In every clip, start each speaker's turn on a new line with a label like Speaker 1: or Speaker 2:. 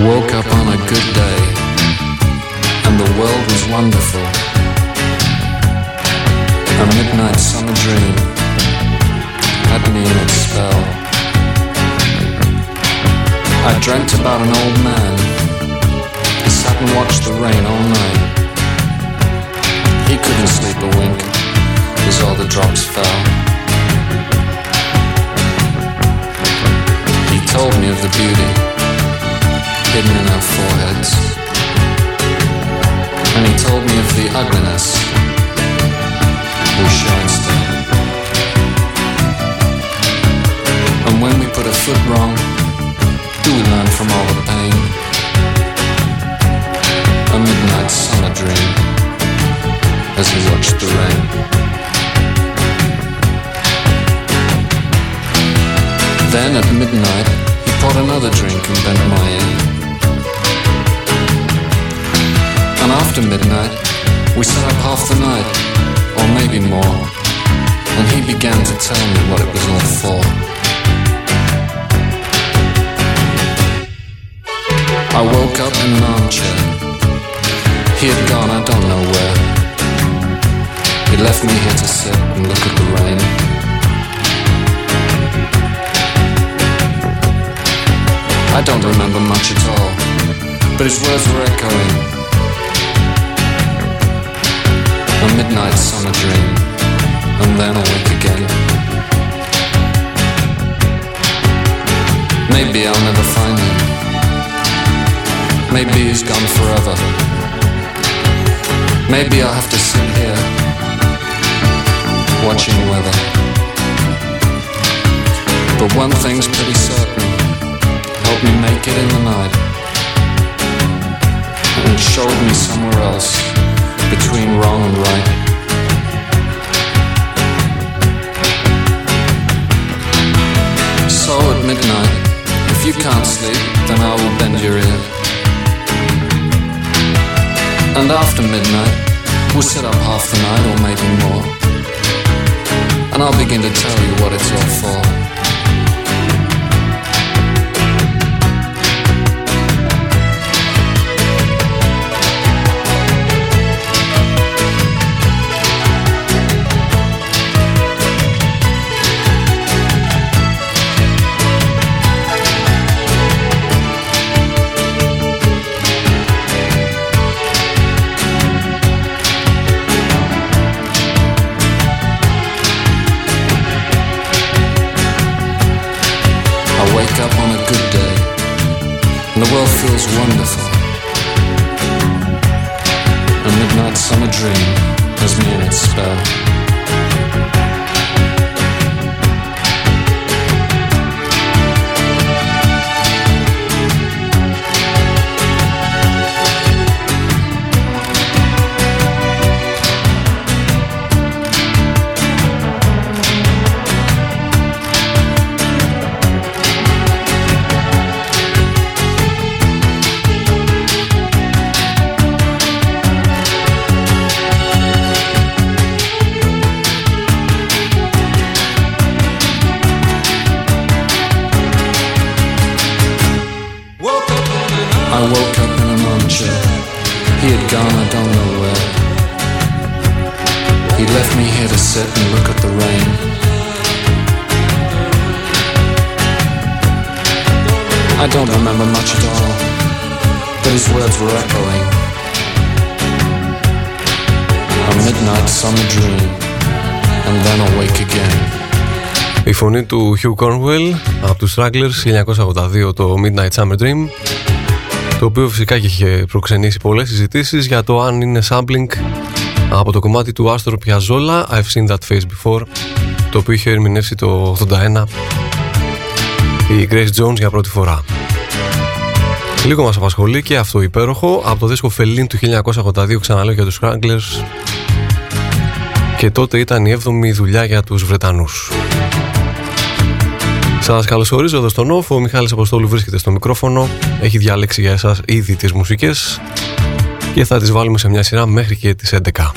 Speaker 1: Woke up on a good day, and the world was wonderful. A midnight summer dream had me in its spell. I dreamt about an old man. He sat and watched the rain all night. He couldn't sleep a wink as all the drops fell. He told me of the beauty hidden in our foreheads. And he told me of the ugliness we show instead. And when we put a foot wrong, do we learn from all the pain? A midnight summer dream as he watched the rain. Then at midnight, he poured another drink and bent my ear. And after midnight, we sat up half the night, or maybe more, and he began to tell me what it was all for. I woke up in an armchair. He had gone, I don't know where. He left me here to sit and look at the rain. I don't remember much at all, but his words were echoing. A midnight summer dream, and then awake again. Maybe I'll never find him. Maybe he's gone forever. Maybe I'll have to sit here, watching the weather. But one thing's pretty certain, help me make it in the night. And showed me somewhere else, between wrong and right. So at midnight, if you can't sleep, then I will bend your ear. And after midnight, we'll sit up half the night or maybe more. And I'll begin to tell you what it's all for. The world feels wonderful. I woke up in an armchair. He had gone, I don't know where. He left me here to sit and look at the rain. I don't remember much at all, but his words were echoing. A midnight summer dream, and then awake again.
Speaker 2: Η φωνή του Hugh Cornwell από τους Stragglers 1982 το Midnight Summer Dream το οποίο φυσικά και είχε προξενήσει πολλές συζητήσεις για το αν είναι sampling από το κομμάτι του Astor Piazzolla I've seen that face before το οποίο είχε ερμηνεύσει το 81 η Grace Jones για πρώτη φορά. Λίγο μας απασχολεί και αυτό υπέροχο από το δίσκο Φελίν του 1982 ξαναλέω για τους Stranglers και τότε ήταν η 7η δουλειά για τους Βρετανούς. Σας καλωσορίζω εδώ στον Όφο. Ο Μιχάλης Αποστόλου βρίσκεται στο μικρόφωνο. Έχει διαλέξει για εσάς ήδη τις μουσικές και θα τις βάλουμε σε μια σειρά μέχρι και τις 11.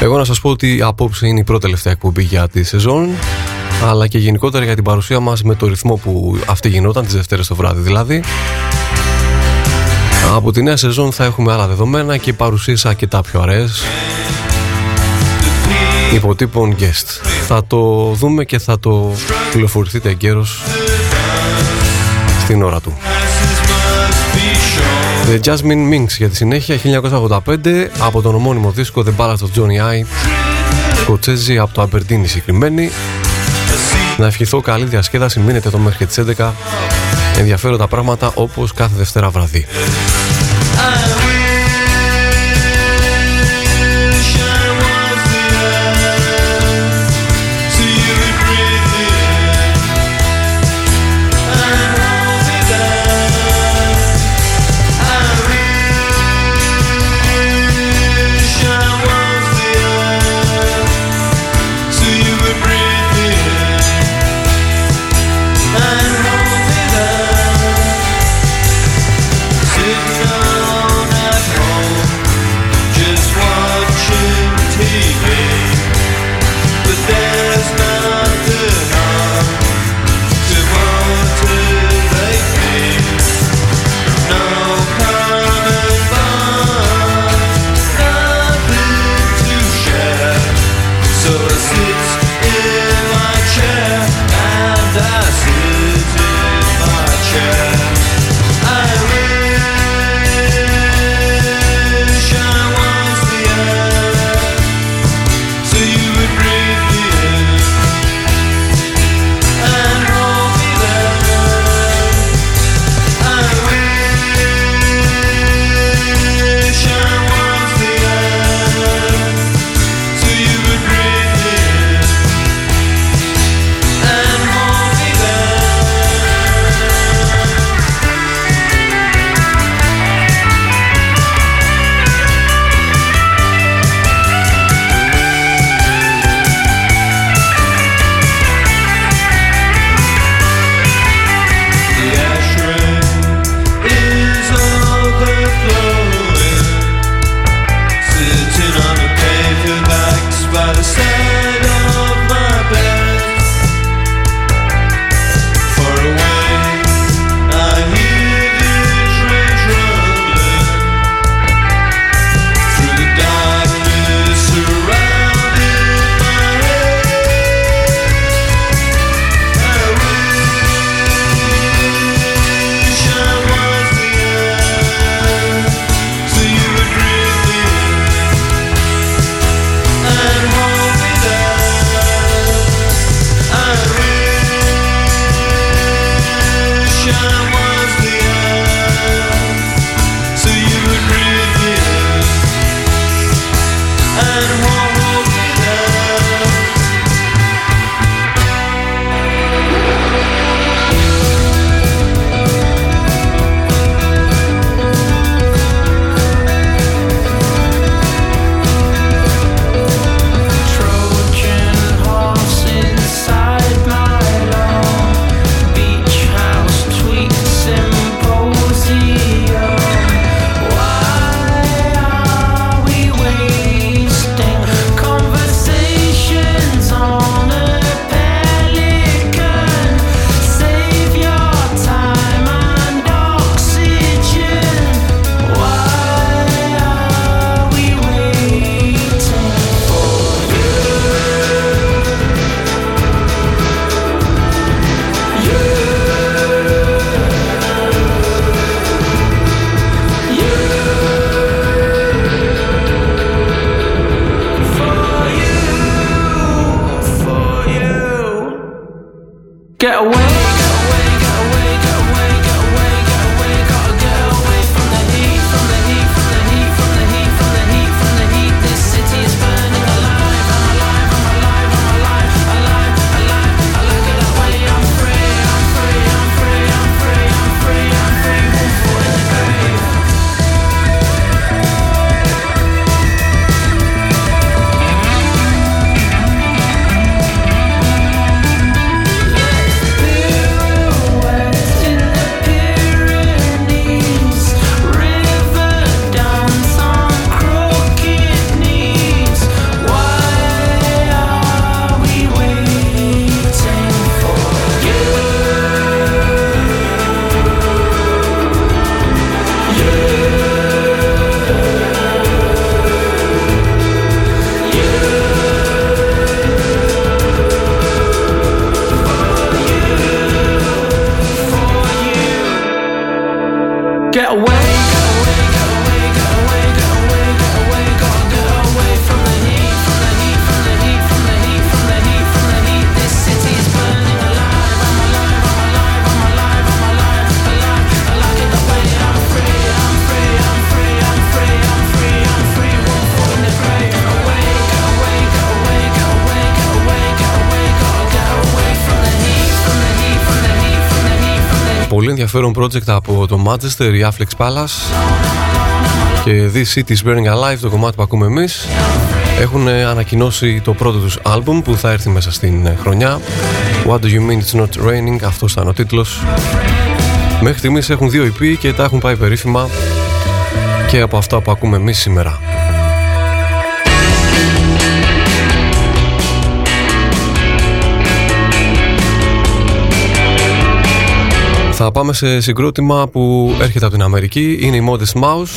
Speaker 2: Εγώ να σας πω ότι απόψε είναι η πρώτη τελευταία εκπομπή για τη σεζόν.
Speaker 3: αλλά και γενικότερα για την παρουσία μας με το ρυθμό που αυτή γινόταν τις Δευτέρες το βράδυ δηλαδή από τη νέα σεζόν θα έχουμε άλλα δεδομένα και παρουσίασα και τα πιο αρές υποτύπων guest. Θα το δούμε και θα το πληροφορηθείτε εγκαίρως στην ώρα του. The Jasmine Minx για τη συνέχεια 1985 από τον ομώνυμο δίσκο The Ballad of Johnny I Σκοτσέζι από το Aberdeen συγκεκριμένη. Να ευχηθώ καλή διασκέδαση μείνετε εδώ μέχρι τις 11 ενδιαφέροντα πράγματα όπως κάθε Δευτέρα βραδύ
Speaker 2: ενδιαφέρον project από το Manchester, η Afflex Palace και This City is Burning Alive, το κομμάτι που ακούμε εμείς έχουν ανακοινώσει το πρώτο τους άλμπουμ που θα έρθει μέσα στην χρονιά. What do you mean it's not raining, αυτός ήταν ο τίτλος. Μέχρι στιγμής έχουν δύο EP και τα έχουν πάει περίφημα και από αυτά που ακούμε εμείς σήμερα πάμε σε συγκρότημα που έρχεται από την Αμερική. Είναι η Modest Mouse.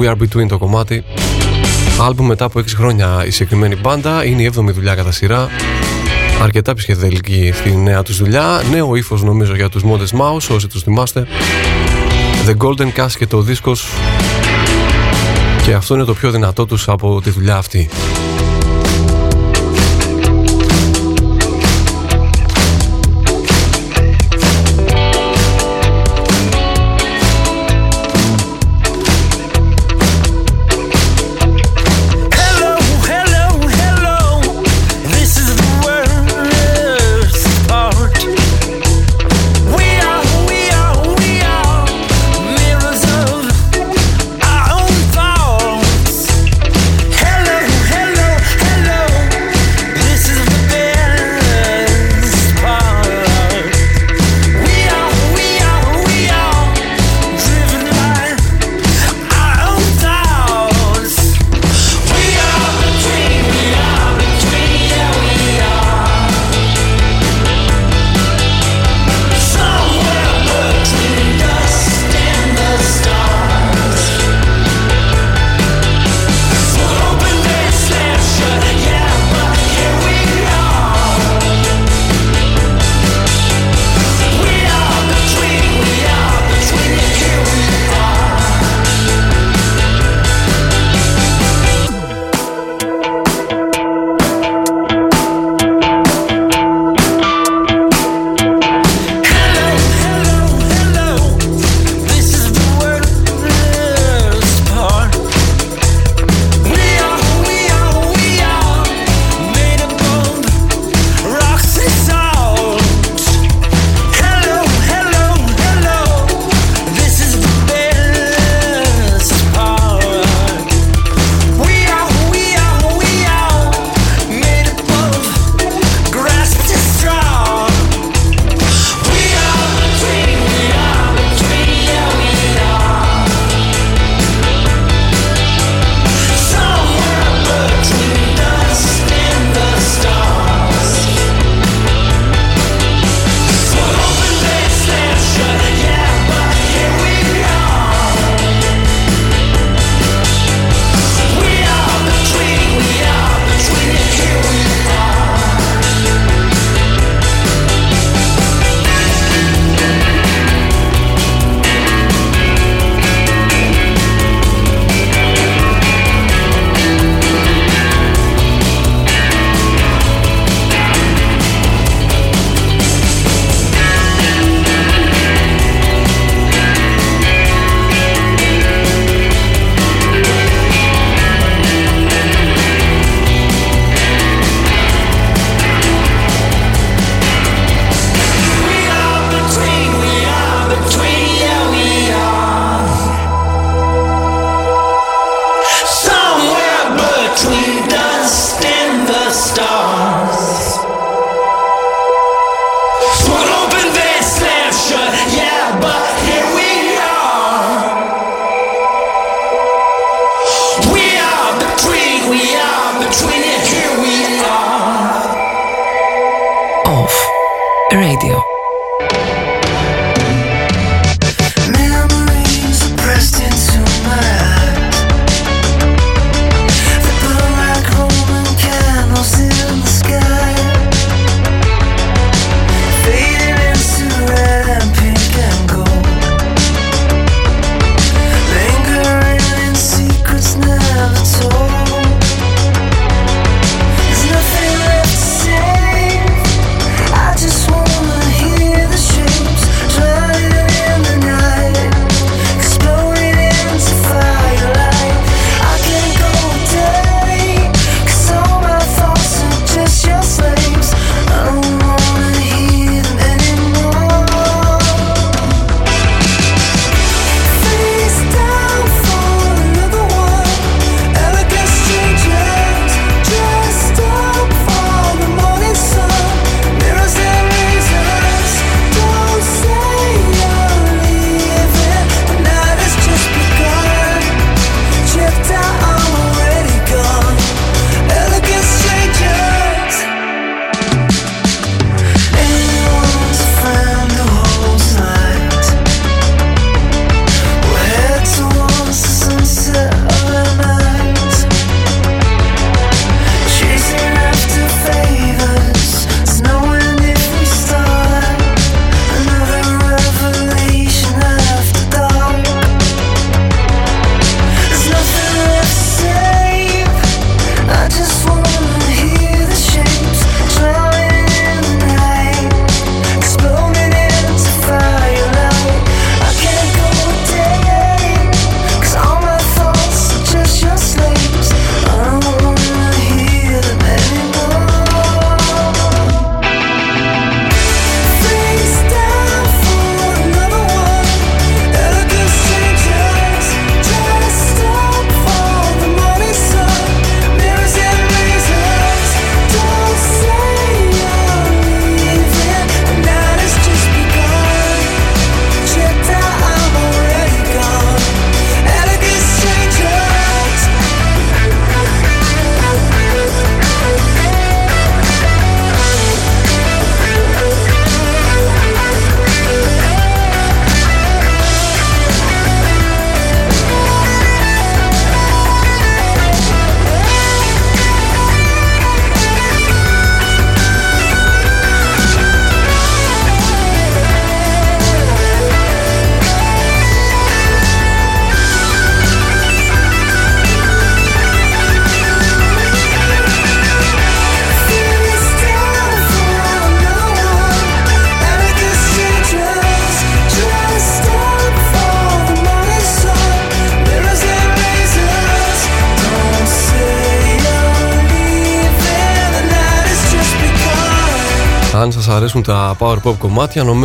Speaker 2: We are between το κομμάτι. Άλμπουμ μετά από 6 χρόνια η συγκεκριμένη μπάντα. Είναι η 7η δουλειά κατά σειρά. Αρκετά ψυχεδελική στη νέα τους δουλειά. Νέο ύφος νομίζω για τους Modest Mouse, όσοι τους θυμάστε. The Golden Casket ο δίσκος και αυτό είναι το πιο δυνατό τους από τη δουλειά αυτή.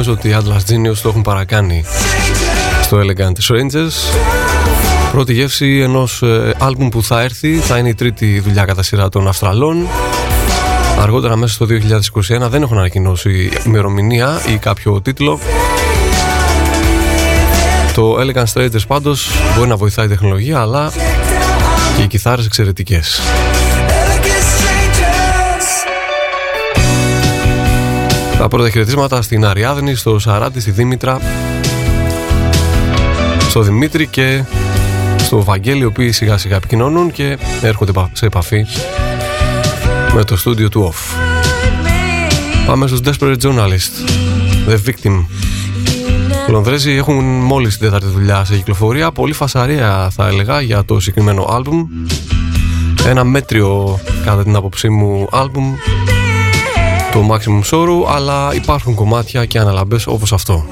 Speaker 2: Νομίζω ότι οι Atlas Genius το έχουν παρακάνει στο Elegant Strangers. Πρώτη γεύση ενός ε, άλμπουμ που θα έρθει. Θα είναι η τρίτη δουλειά κατά σειρά των Αυστραλών. Αργότερα μέσα στο 2021 δεν έχουν ανακοινώσει ημερομηνία ή κάποιο τίτλο. Το Elegant Strangers πάντως μπορεί να βοηθάει η τεχνολογία αλλά και οι κιθάρες εξαιρετικές Τα πρώτα χαιρετίσματα στην Αριάδνη, στο Σαράτη, στη Δήμητρα, στο Δημήτρη και στο Βαγγέλη, οι οποίοι σιγά σιγά επικοινωνούν και έρχονται σε επαφή με το στούντιο του Off. Πάμε στους Desperate Journalist, The Victim. Οι Λονδρέζοι έχουν μόλις την τέταρτη δουλειά σε κυκλοφορία, πολύ φασαρία θα έλεγα για το συγκεκριμένο άλμπουμ. Ένα μέτριο κατά την άποψή μου άλμπουμ το Maximum Sorrow αλλά υπάρχουν κομμάτια και αναλαμπές όπως αυτό.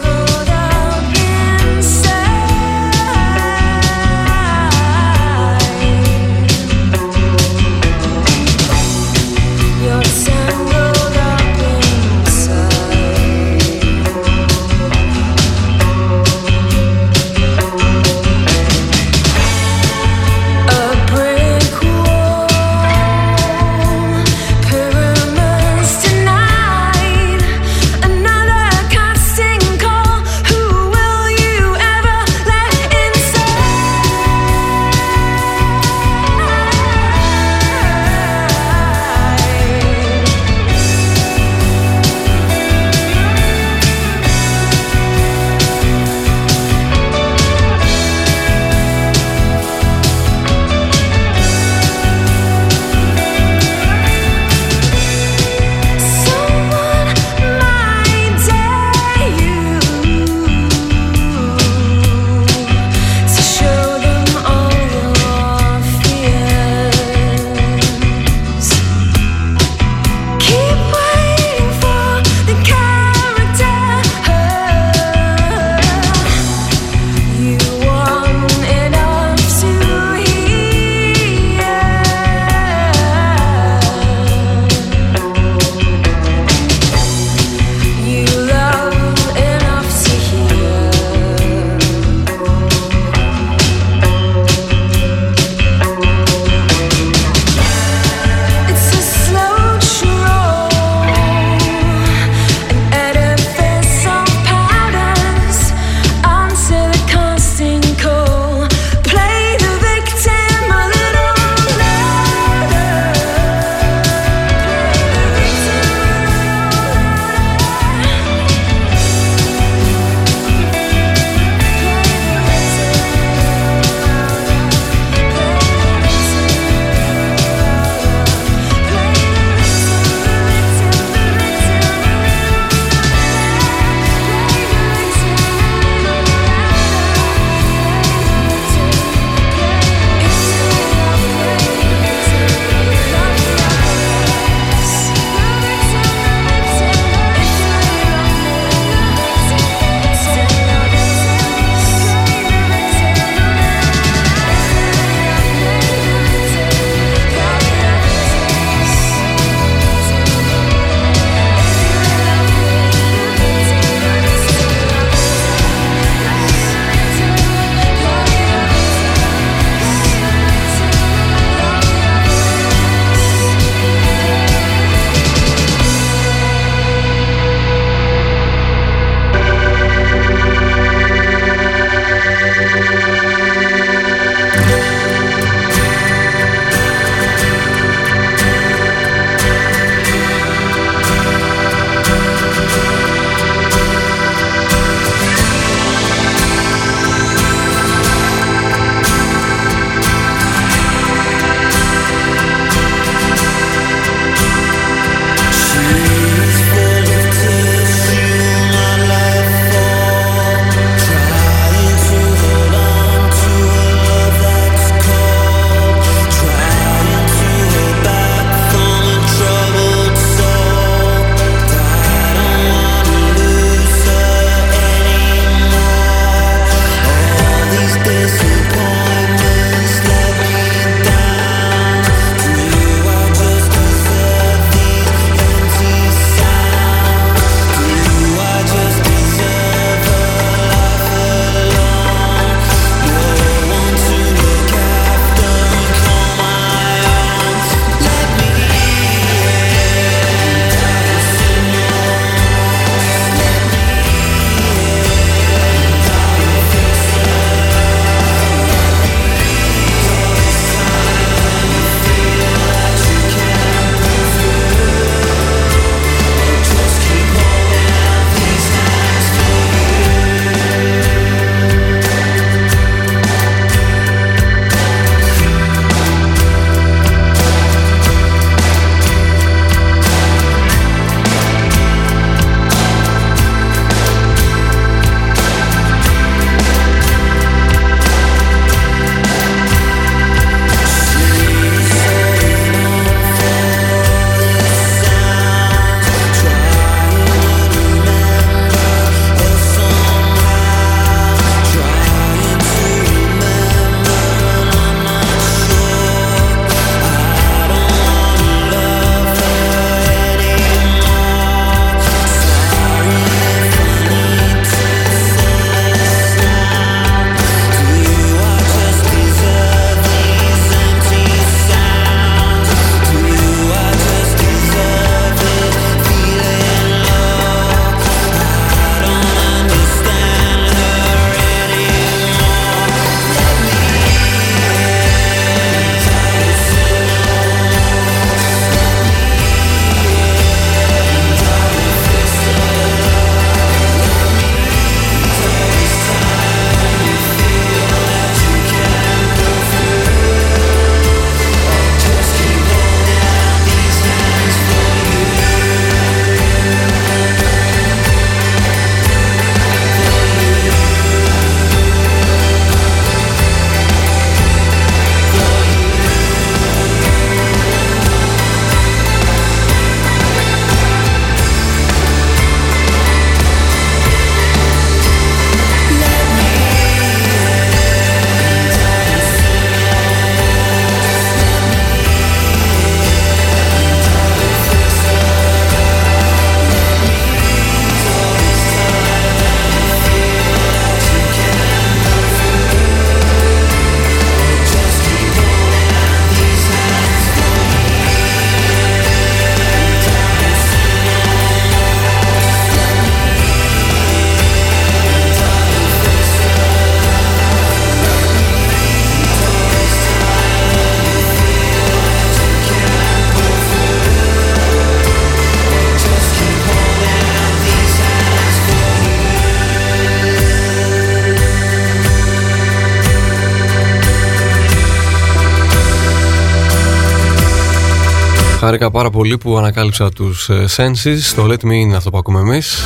Speaker 2: Χάρηκα πάρα πολύ που ανακάλυψα τους ε, Senses. Το Let Me είναι αυτό που ακούμε εμείς.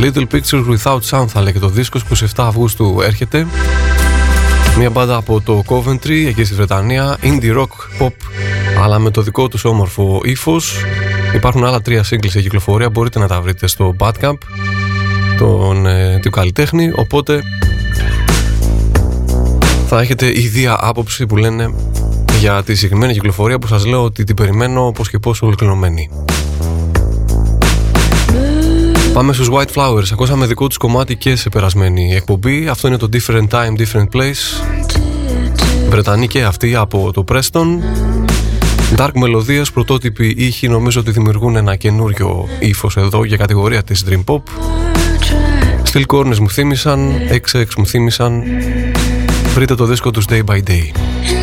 Speaker 2: Little Pictures Without Sound θα λέγεται το δίσκο. 27 Αυγούστου έρχεται. Μια μπάντα από το Coventry εκεί στη Βρετανία. Indie rock pop αλλά με το δικό τους όμορφο ύφος. Υπάρχουν άλλα τρία singles σε κυκλοφορία. Μπορείτε να τα βρείτε στο Badcamp τον, ε, του καλλιτέχνη. Οπότε θα έχετε ιδία άποψη που λένε για τη συγκεκριμένη κυκλοφορία που σας λέω ότι την περιμένω πως και πως ολοκληρωμένη. Πάμε στους White Flowers. Ακούσαμε δικό τους κομμάτι και σε περασμένη εκπομπή. Αυτό είναι το Different Time, Different Place. Βρετανή και αυτή από το Preston. Dark μελωδίες, πρωτότυποι ήχοι νομίζω ότι δημιουργούν ένα καινούριο ύφος εδώ για κατηγορία της Dream Pop. Steel Corners μου θύμισαν, XX μου θύμισαν. Βρείτε το δίσκο τους Day by Day.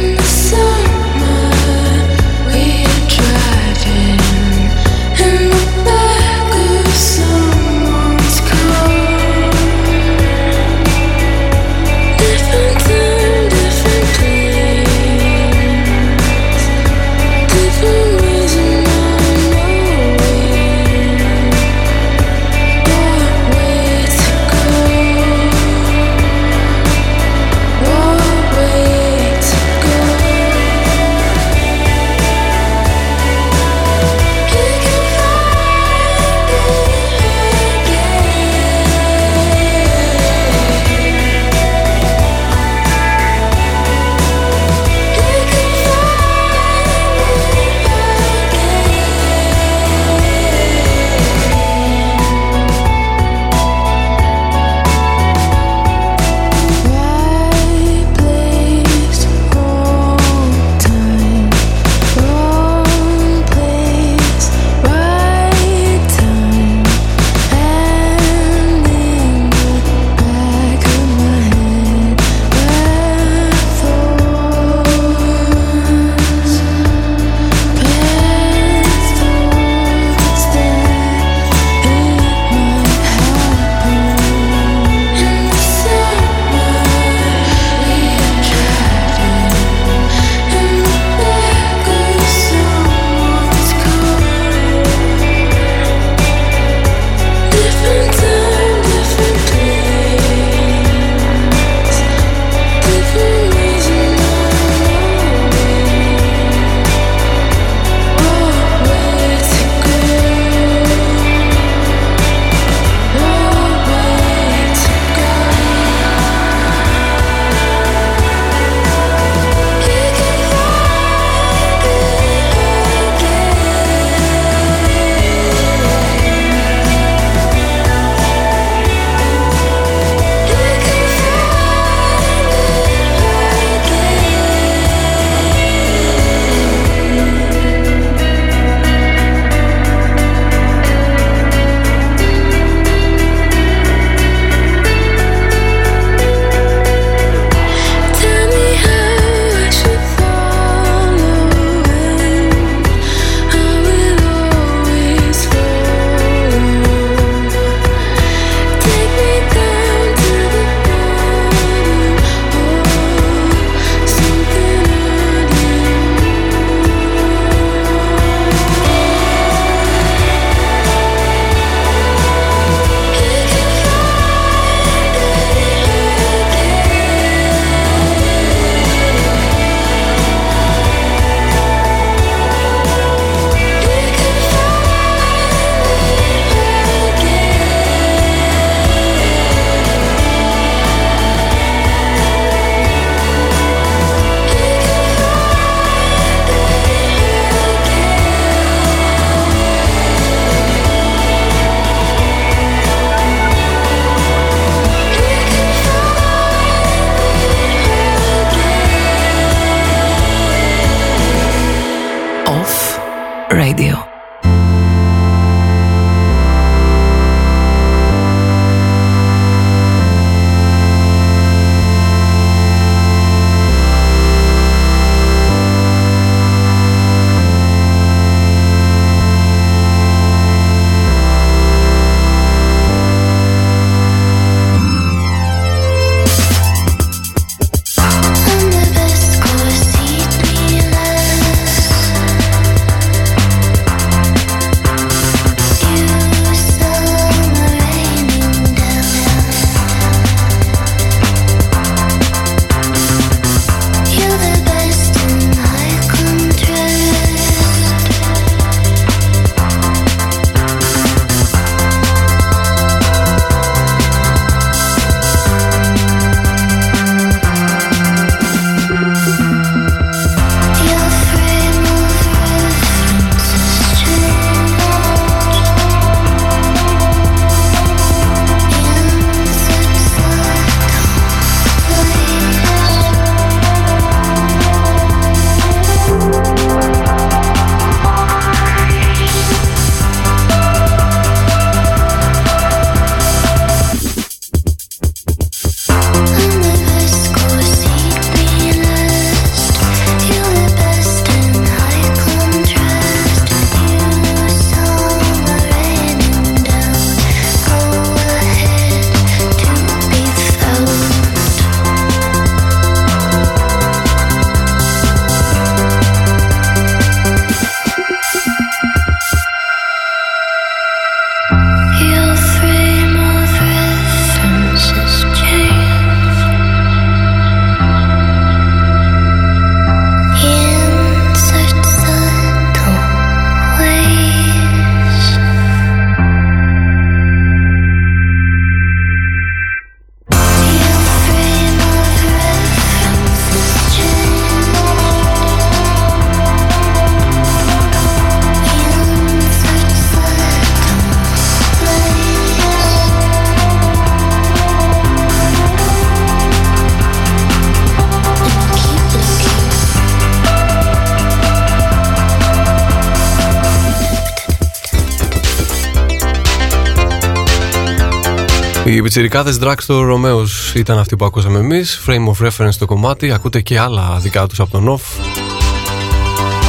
Speaker 2: Πιτσιρικάδες Dragstore Romeos ήταν αυτοί που ακούσαμε εμείς. Frame of reference το κομμάτι. Ακούτε και άλλα δικά τους από τον off.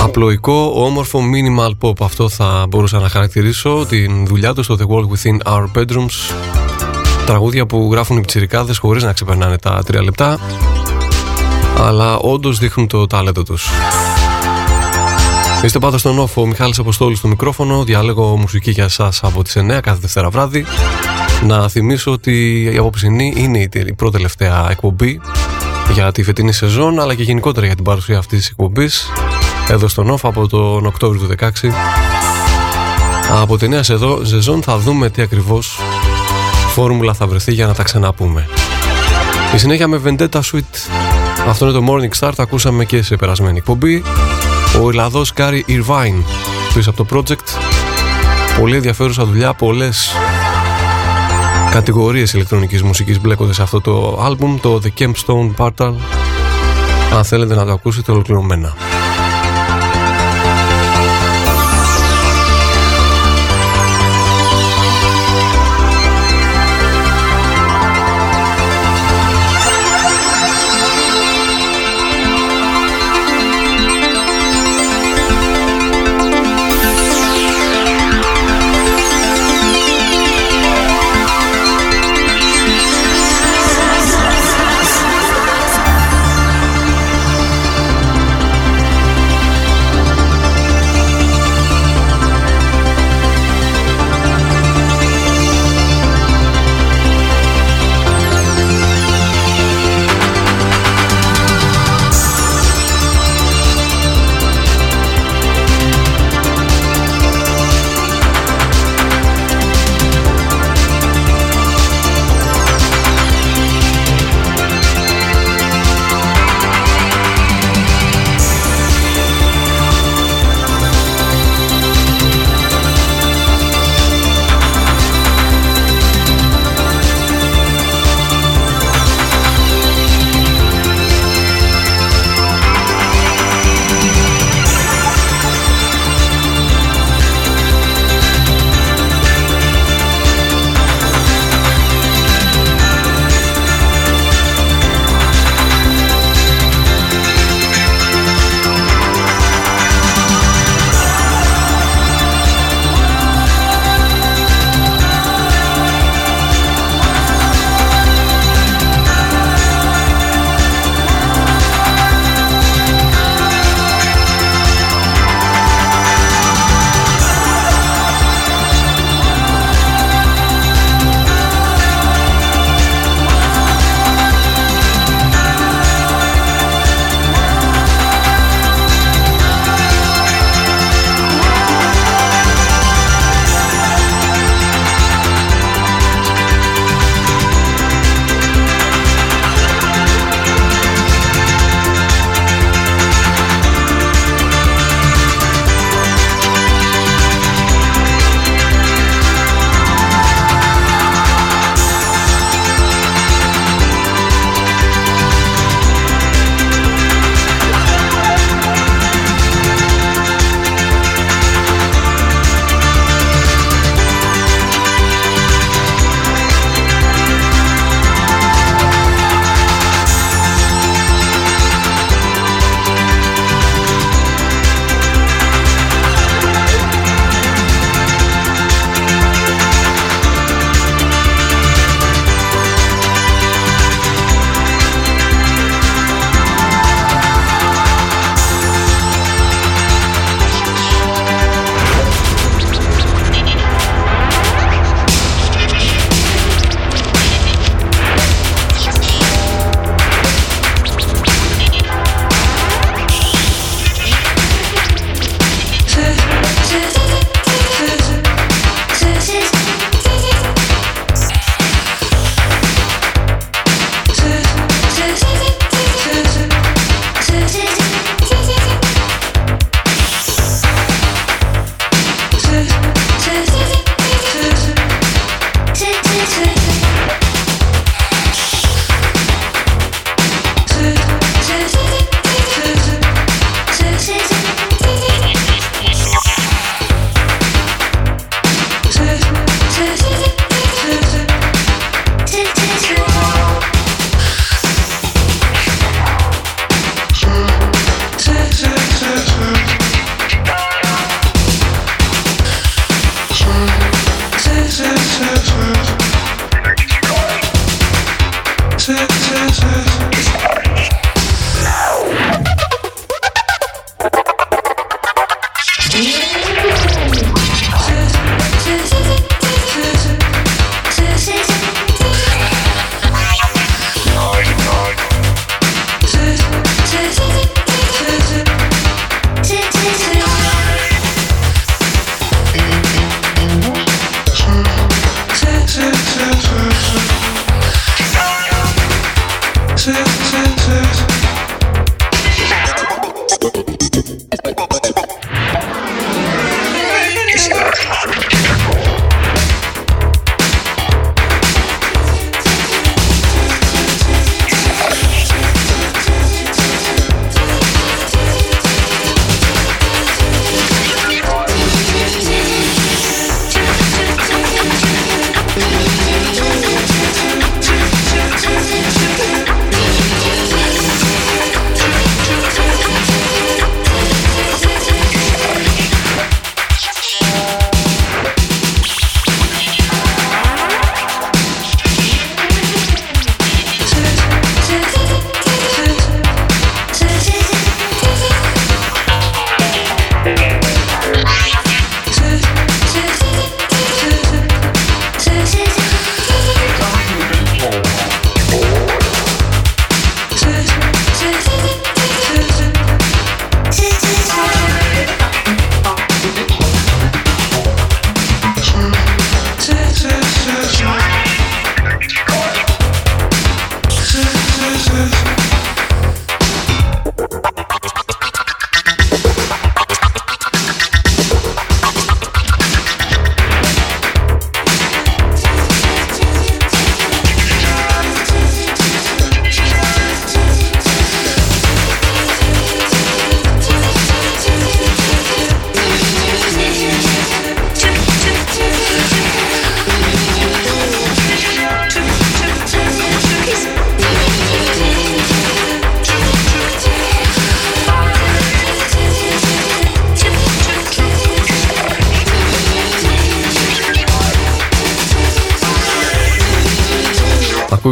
Speaker 2: Απλοϊκό, όμορφο minimal pop. Αυτό θα μπορούσα να χαρακτηρίσω Την δουλειά τους στο The World Within Our Bedrooms. Τραγούδια που γράφουν οι πιτσιρικάδες Χωρίς να ξεπερνάνε τα τρία λεπτά Αλλά όντως δείχνουν το τάλετο τους. Είστε πάντα στον όφο, ο Μιχάλης Αποστόλης στο μικρόφωνο. Διάλεγω μουσική για εσάς από τις 9 κάθε Δευτέρα βράδυ να θυμίσω ότι η απόψινή είναι η πρώτη τελευταία εκπομπή για τη φετινή σεζόν αλλά και γενικότερα για την παρουσία αυτής της εκπομπής εδώ στον ΟΦ από τον Οκτώβριο του 2016 από τη νέα σεζόν θα δούμε τι ακριβώς φόρμουλα θα βρεθεί για να τα ξαναπούμε. Η συνέχεια με Vendetta Suite. Αυτό είναι το Morning Start ακούσαμε και σε περασμένη εκπομπή. Ο Ελλαδός Γκάρι Irvine πίσω από το project. Πολύ ενδιαφέρουσα δουλειά πολλές κατηγορίες ηλεκτρονικής μουσικής μπλέκονται σε αυτό το άλμπουμ, το The Campstone Portal αν θέλετε να το ακούσετε ολοκληρωμένα.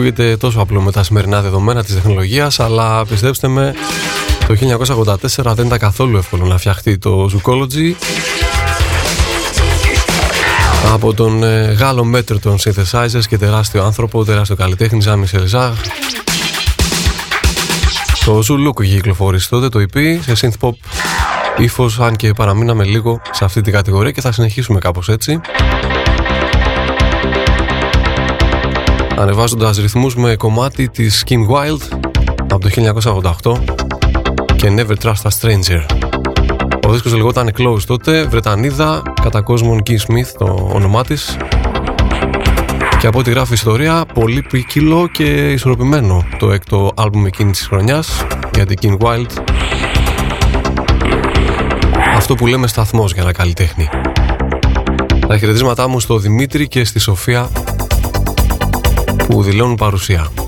Speaker 2: Ακούγεται τόσο απλό με τα σημερινά δεδομένα της τεχνολογίας αλλά πιστέψτε με το 1984 δεν ήταν καθόλου εύκολο να φτιαχτεί το Zoology. Από τον ε, Γάλλο μέτρο των synthesizers και τεράστιο άνθρωπο, τεράστιο καλλιτέχνη Ζάμι Σελζάχ το Zulu είχε κυκλοφορήσει τότε το EP σε synth pop. Ύφος αν και παραμείναμε λίγο σε αυτή την κατηγορία και θα συνεχίσουμε κάπως έτσι ανεβάζοντας ρυθμούς με κομμάτι της Kim Wild από το 1988 και Never Trust a Stranger. Ο δίσκος λεγόταν Close τότε, Βρετανίδα, κατά κόσμον Kim Smith το όνομά της και από ό,τι γράφει η ιστορία, πολύ ποικίλο και ισορροπημένο το έκτο άλμπουμ εκείνης της χρονιάς για την Kim Wild αυτό που λέμε σταθμός για ένα καλλιτέχνη. Τα χαιρετίσματά μου στο Δημήτρη και στη Σοφία που δηλώνουν παρουσία.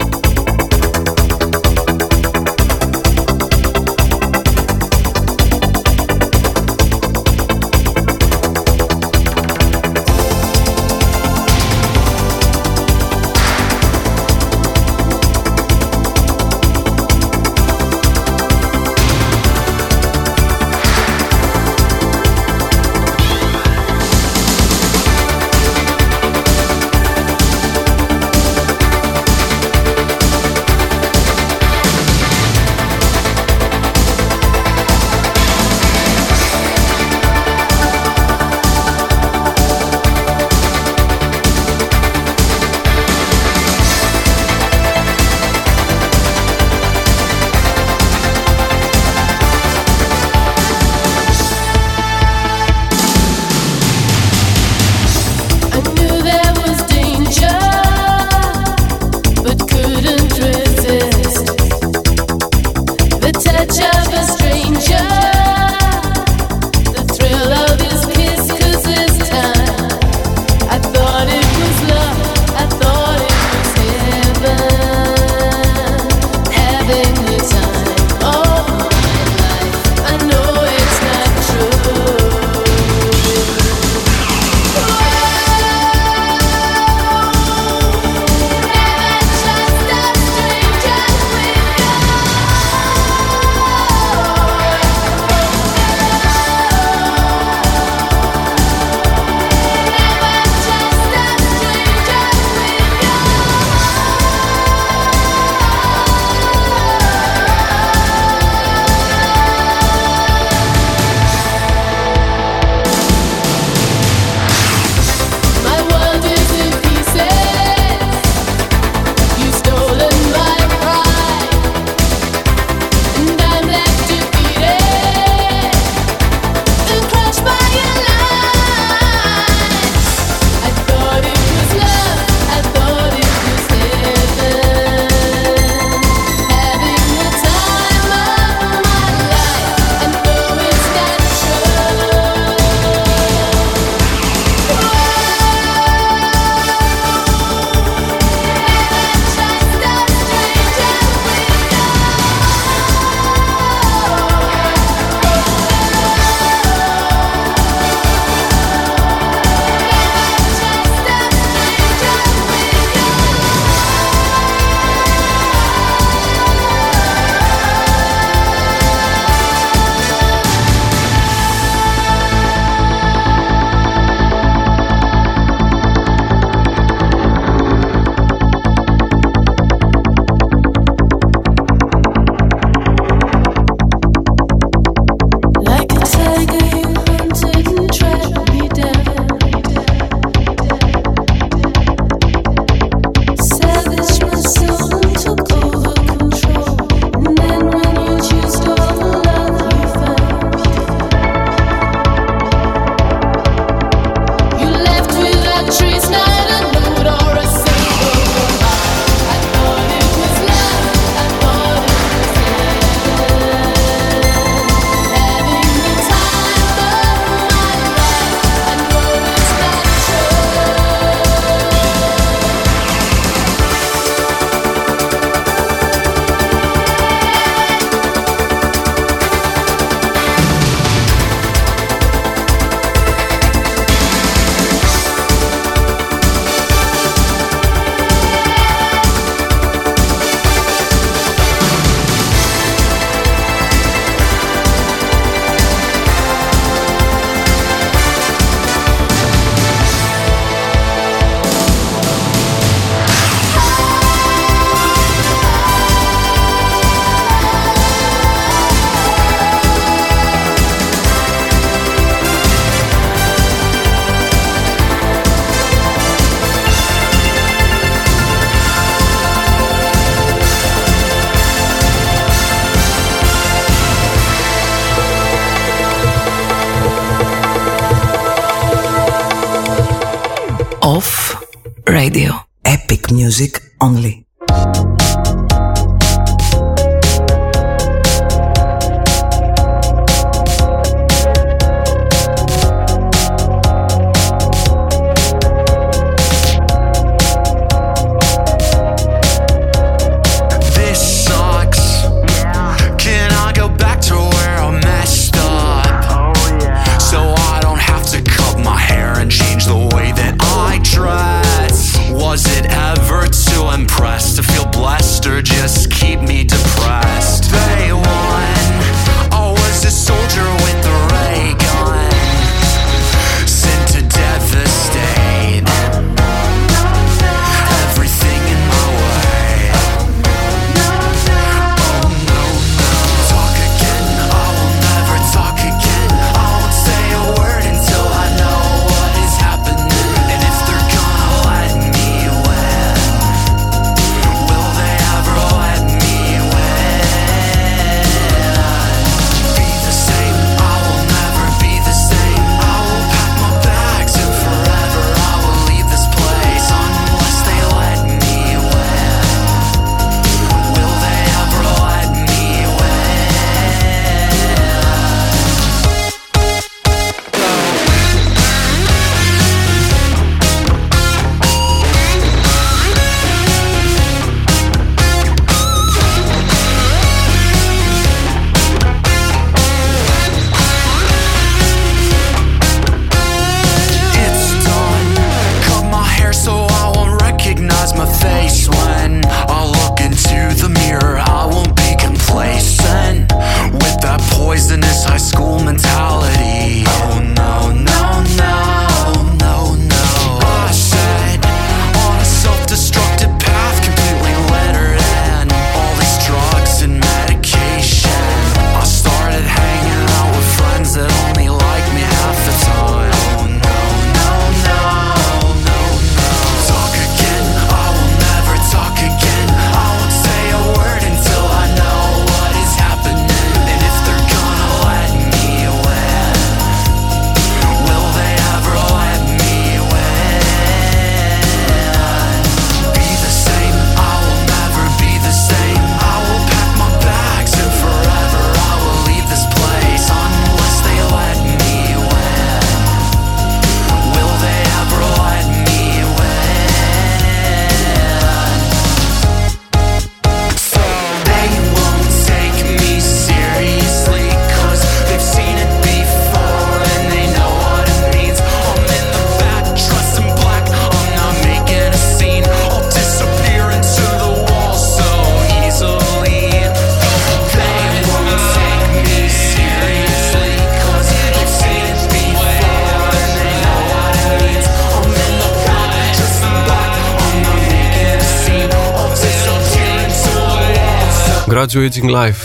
Speaker 2: Graduating Life.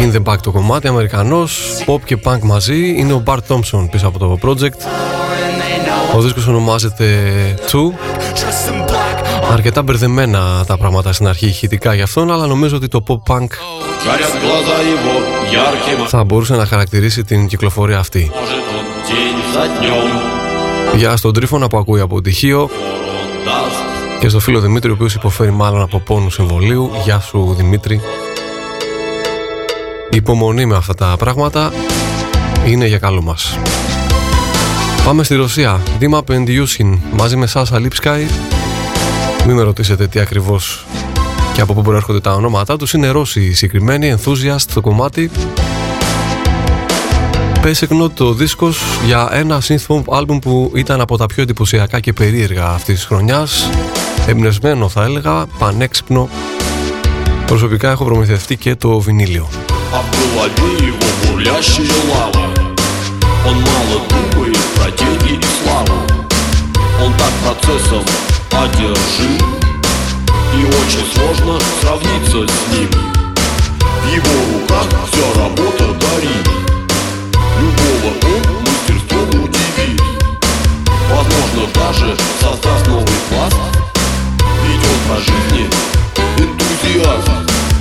Speaker 2: In the Back το κομμάτι, Αμερικανός, pop και punk μαζί. Είναι ο Bart Thompson πίσω από το project. Ο δίσκος ονομάζεται Two. Αρκετά μπερδεμένα τα πράγματα στην αρχή ηχητικά για αυτόν Αλλά νομίζω ότι το pop punk θα μπορούσε να χαρακτηρίσει την κυκλοφορία αυτή. Για στον Τρίφωνα που ακούει από τυχείο και στο φίλο Δημήτρη, ο οποίος υποφέρει μάλλον από πόνους εμβολίου. Γεια σου Δημήτρη. Η υπομονή με αυτά τα πράγματα είναι για καλό μας. Πάμε στη Ρωσία. Δήμα Πεντιούσιν μαζί με Σάσα Λίπσκαϊ. Μην με ρωτήσετε τι ακριβώς και από πού προέρχονται τα ονόματά τους. Είναι Ρώσοι συγκεκριμένοι, enthusiast στο κομμάτι. Basic Note το δίσκος για ένα synth pop album που ήταν από τα πιο εντυπωσιακά και περίεργα αυτής της χρονιάς εμπνευσμένο θα έλεγα, πανέξυπνο. Προσωπικά έχω προμηθευτεί και το βινίλιο. Он мало думает про деньги и славу Он так процессом одержим И очень сложно сравниться с ним В его руках вся работа дарит Любого он мастерством удивит Возможно даже создаст новый пласт ведет по жизни энтузиазм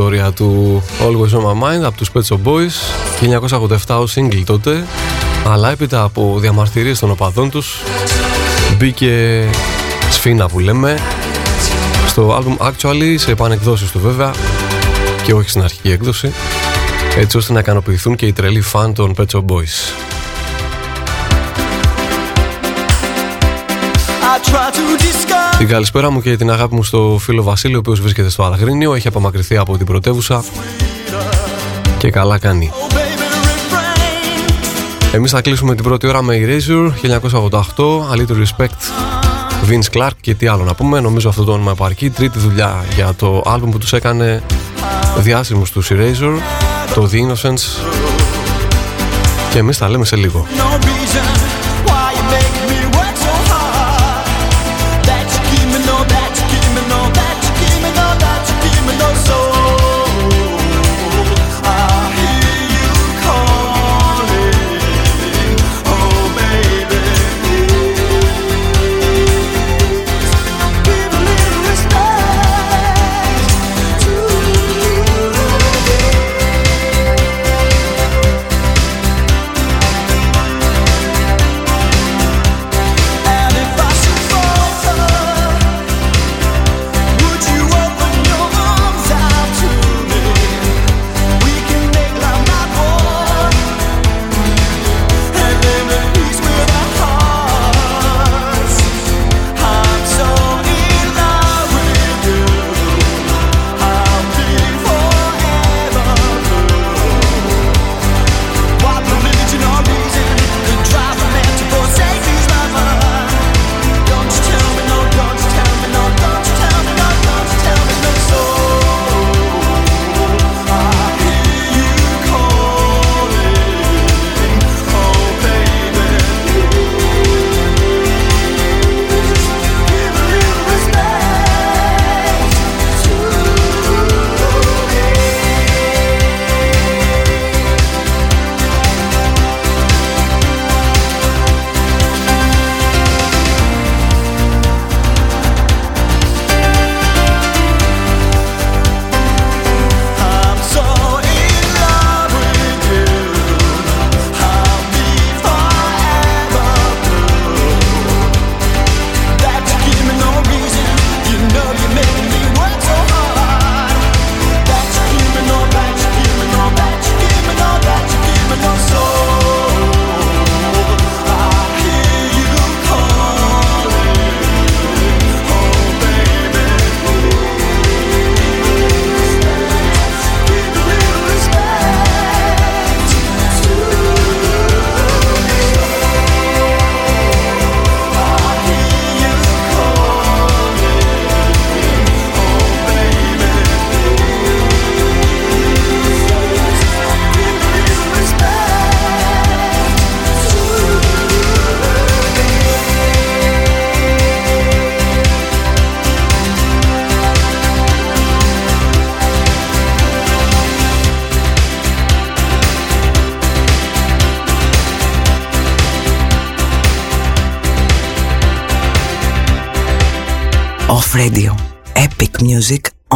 Speaker 2: ιστορία του Always On My Mind από τους Pet Shop Boys 1987 ως single τότε αλλά έπειτα από διαμαρτυρίες των οπαδών τους μπήκε σφίνα που λέμε στο album Actually σε επανεκδόσεις του βέβαια και όχι στην αρχική έκδοση έτσι ώστε να ικανοποιηθούν και οι τρελοί φαν των Pet Shop Boys. Την καλησπέρα μου και την αγάπη μου στο φίλο Βασίλη, ο οποίος βρίσκεται στο Αλγρίνιο, έχει απομακρυνθεί από την πρωτεύουσα και καλά κάνει. Εμείς θα κλείσουμε την πρώτη ώρα με Erasure 1988, A Little Respect, Vince Clark και τι άλλο να πούμε. Νομίζω αυτό το όνομα επαρκεί. Τρίτη δουλειά για το άλμπουμ που τους έκανε διάσημους τους Erasure, το The Innocence. Και εμείς τα λέμε σε λίγο.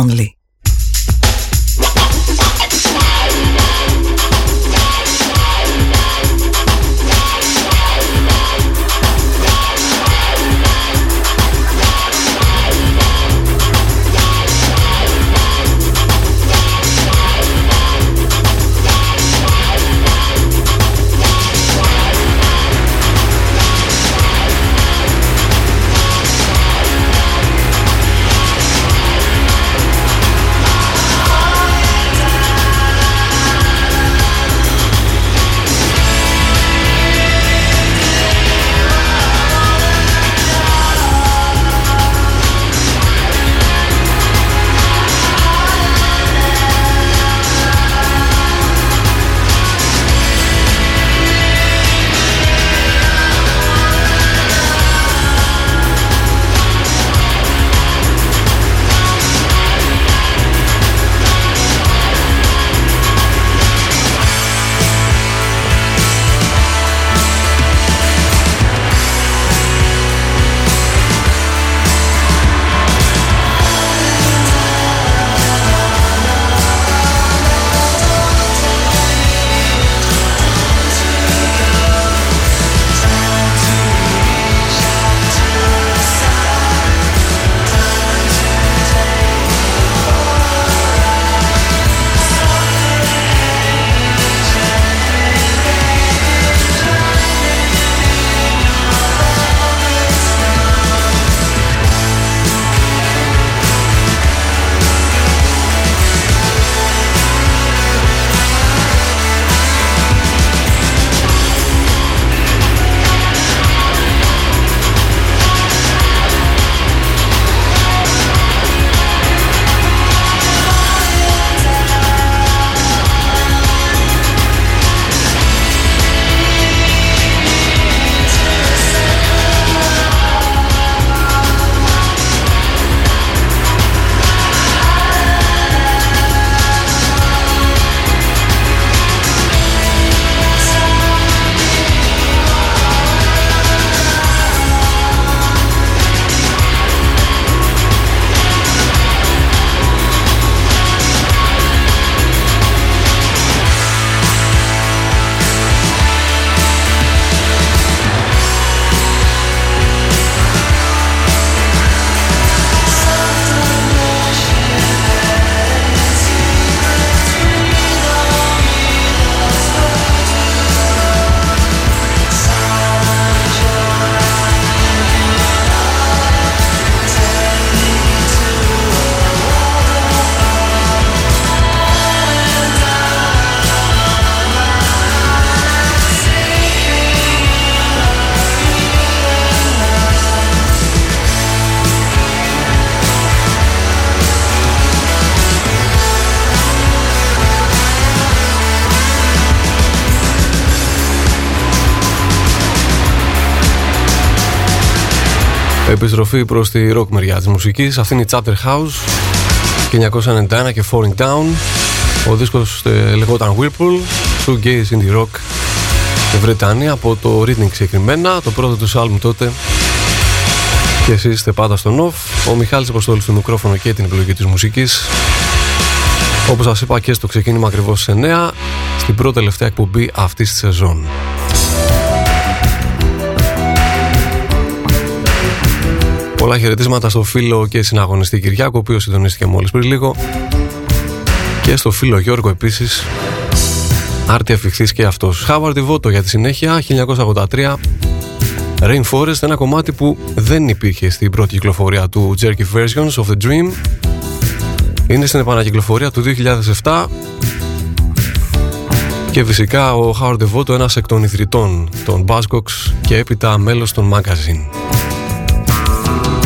Speaker 4: Only.
Speaker 2: Επιστροφή προς τη rock μεριά της μουσικής. Αυτή είναι η Chapter House 1991 και Falling Down. Ο δίσκος ε, λεγόταν Whirlpool Shoegaze Indie Rock Βρετανία από το Reading συγκεκριμένα Το πρώτο τους άλμου τότε. Και εσείς είστε πάντα στον off. Ο Μιχάλης Αποστόλης στο μικρόφωνο και την επιλογή της μουσικής. Όπως σας είπα και στο ξεκίνημα ακριβώς σε 9 Στην πρώτη τελευταία εκπομπή αυτής της σεζόν Πολλά χαιρετίσματα στο φίλο και συναγωνιστή Κυριάκο, ο οποίος συντονίστηκε μόλις πριν λίγο. Και στο φίλο Γιώργο επίσης. Άρτη αφιχθής και αυτός. Χάβαρντ Βότο για τη συνέχεια, 1983. Rainforest, ένα κομμάτι που δεν υπήρχε στην πρώτη κυκλοφορία του Jerky Versions of the Dream. Είναι στην επανακυκλοφορία του 2007 και φυσικά ο Howard Devoto ένας εκ των ιδρυτών των Buzzcocks και έπειτα μέλος των Magazine.
Speaker 5: Thank you.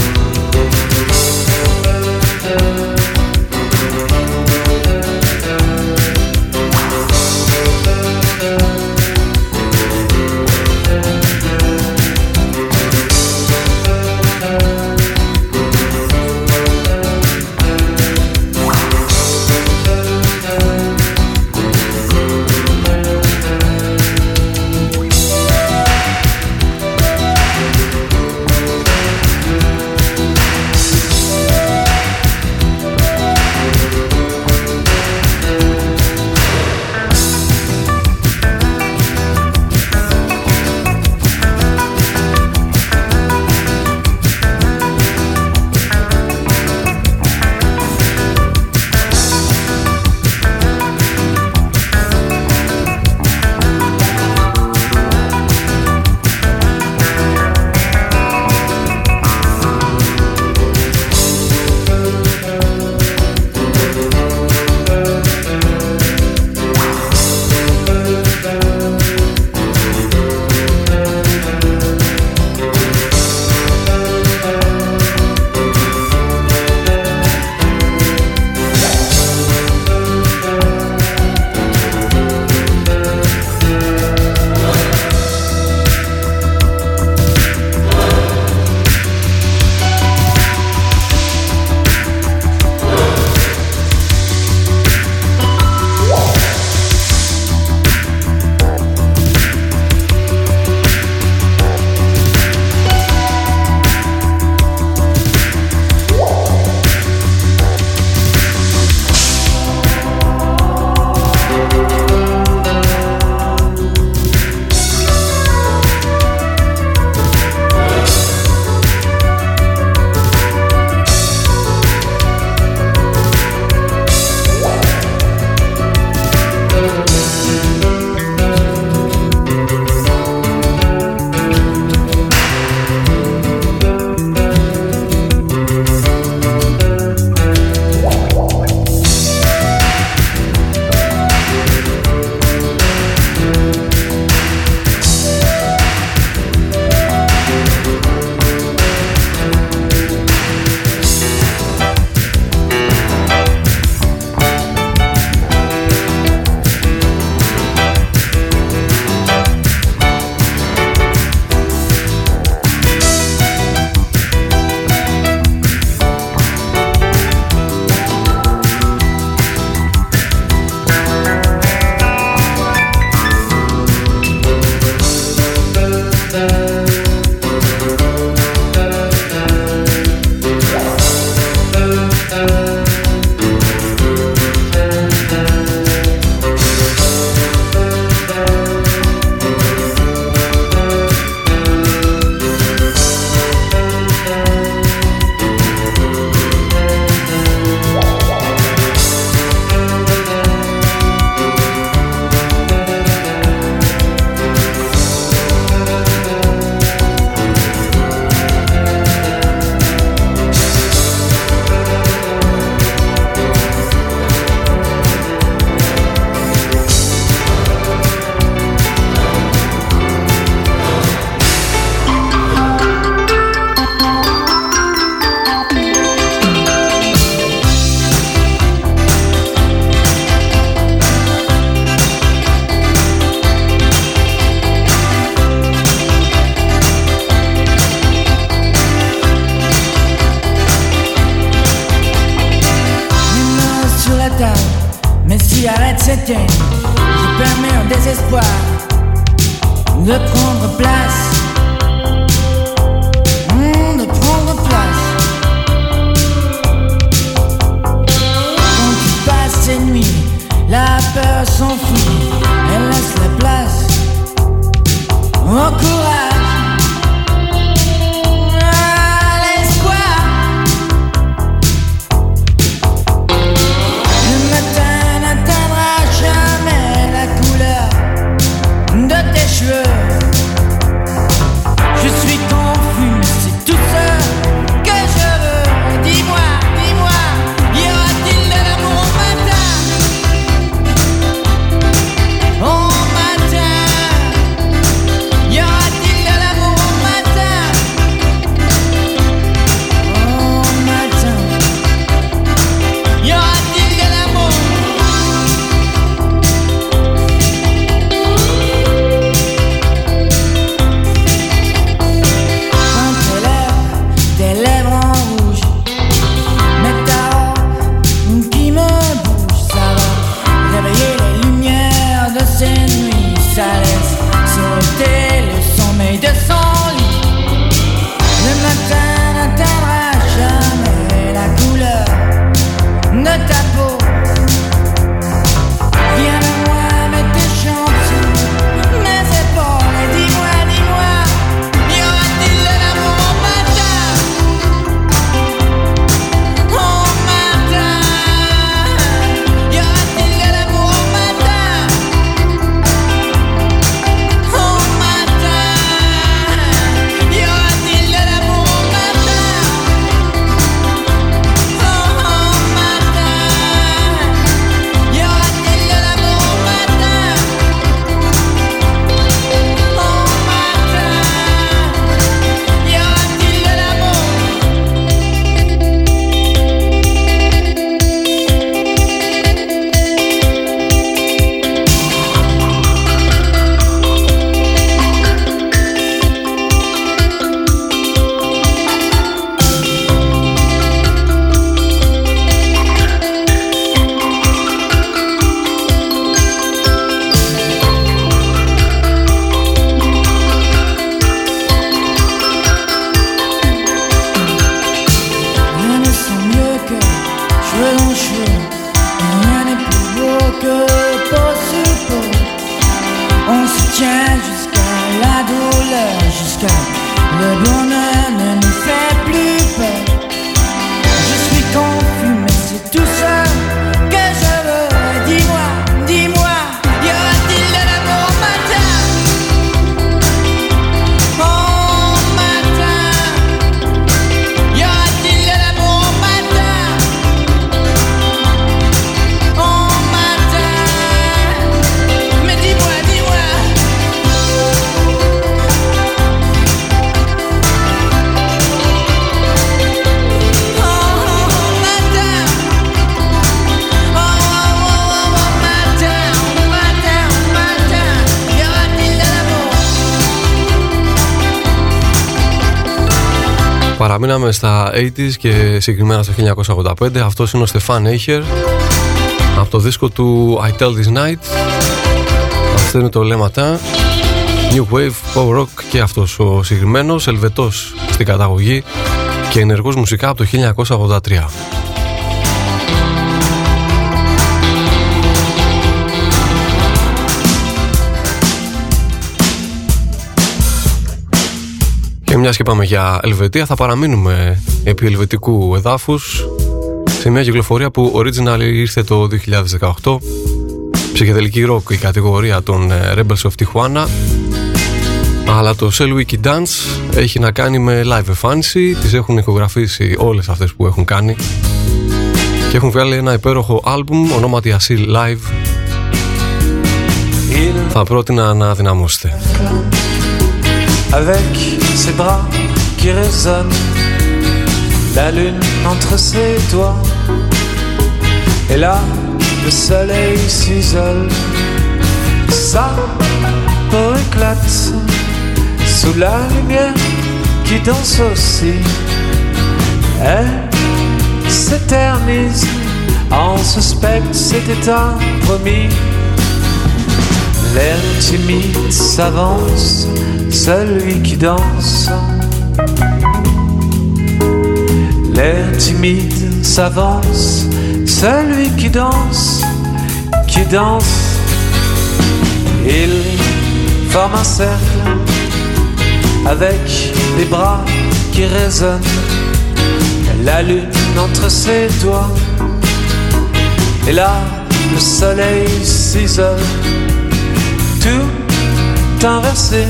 Speaker 5: 80s και συγκεκριμένα στο 1985. Αυτό είναι ο Στεφάν Eicher από το δίσκο του I Tell This Night. Αυτό είναι το λέματα. New Wave, Power Rock και αυτός ο συγκεκριμένος Ελβετός στην καταγωγή και ενεργός μουσικά από το 1983. Μια και πάμε για Ελβετία, θα παραμείνουμε επί ελβετικού εδάφους σε μια κυκλοφορία που original ήρθε το 2018. Ψυχεδελική ροκ η κατηγορία των ε, Rebels of Tijuana. Αλλά το Cell Wiki Dance έχει να κάνει με live εμφάνιση. Τις έχουν ηχογραφήσει όλες αυτές που έχουν κάνει. Και έχουν βγάλει ένα υπέροχο άλμπουμ ονόματι Asil Live. Θα πρότεινα να δυναμώσετε.
Speaker 6: avec ses bras qui résonnent, la lune entre ses doigts, et là le soleil s'isole, sa peau éclate sous la lumière qui danse aussi, elle s'éternise en suspecte cet état promis. L'air timide s'avance celui qui danse. L'air timide s'avance, celui qui danse, qui danse. Il forme un cercle avec les bras qui résonnent, la lune entre ses doigts. Et là, le soleil s'isole, tout inversé.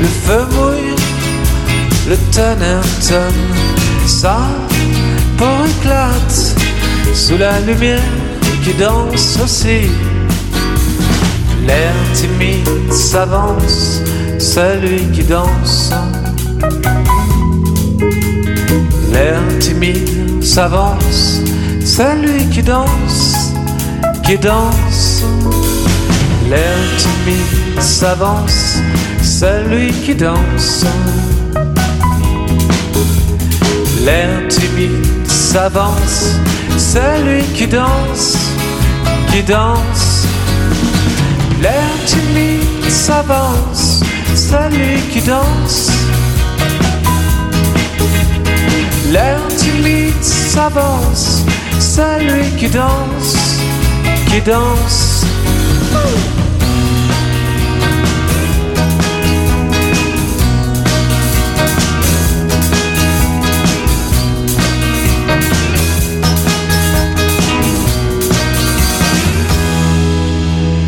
Speaker 6: Le feu mouille, le tonnerre tonne, ça pour éclate sous la lumière qui danse aussi. L'air timide s'avance, celui qui danse. L'air timide s'avance, celui qui danse, qui danse. L'air timide s'avance, celui qui danse. L'air timide s'avance, celui qui danse, qui danse. L'air timide s'avance, celui qui danse. L'air timide s'avance, celui qui danse, qui danse.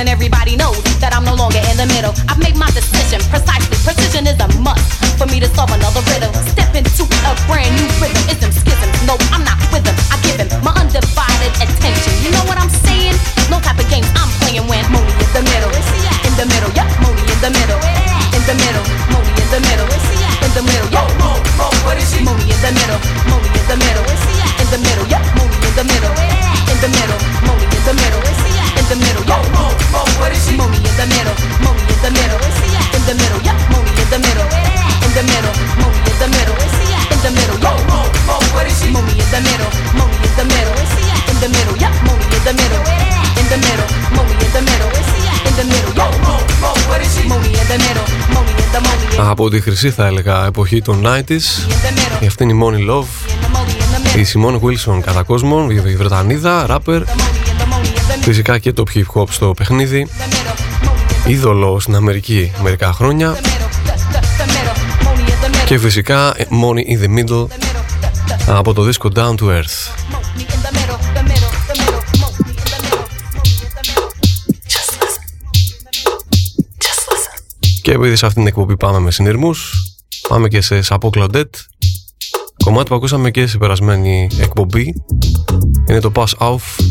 Speaker 7: and everybody knows that I'm no longer in the middle. I've made my decision precisely. Precision is a must for me to solve another riddle. Step into a brand new rhythm. Ism
Speaker 8: Από τη χρυσή θα έλεγα εποχή των 90s Η αυτή είναι η Money Love. Η Simone Wilson κατά κόσμον Η Βρετανίδα, ράπερ Φυσικά και το hip hop στο παιχνίδι. Είδωλο στην Αμερική μερικά χρόνια. Και φυσικά Money in the Middle Από το δίσκο Down to Earth Και επειδή σε αυτήν την εκπομπή πάμε με συνειρμούς Πάμε και σε Σαπό Κλοντέτ. Κομμάτι που ακούσαμε και σε περασμένη εκπομπή Είναι το Pass Off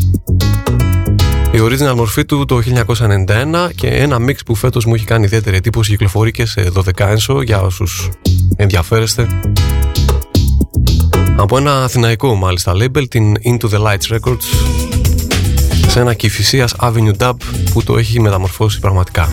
Speaker 8: Η original μορφή του το 1991 Και ένα mix που φέτος μου έχει κάνει ιδιαίτερη εντύπωση Κυκλοφορεί και σε 12 ένσο Για όσους ενδιαφέρεστε. Από ένα αθηναϊκό μάλιστα label Την Into the Lights Records Σε ένα κυφυσίας Avenue Dub Που το έχει μεταμορφώσει πραγματικά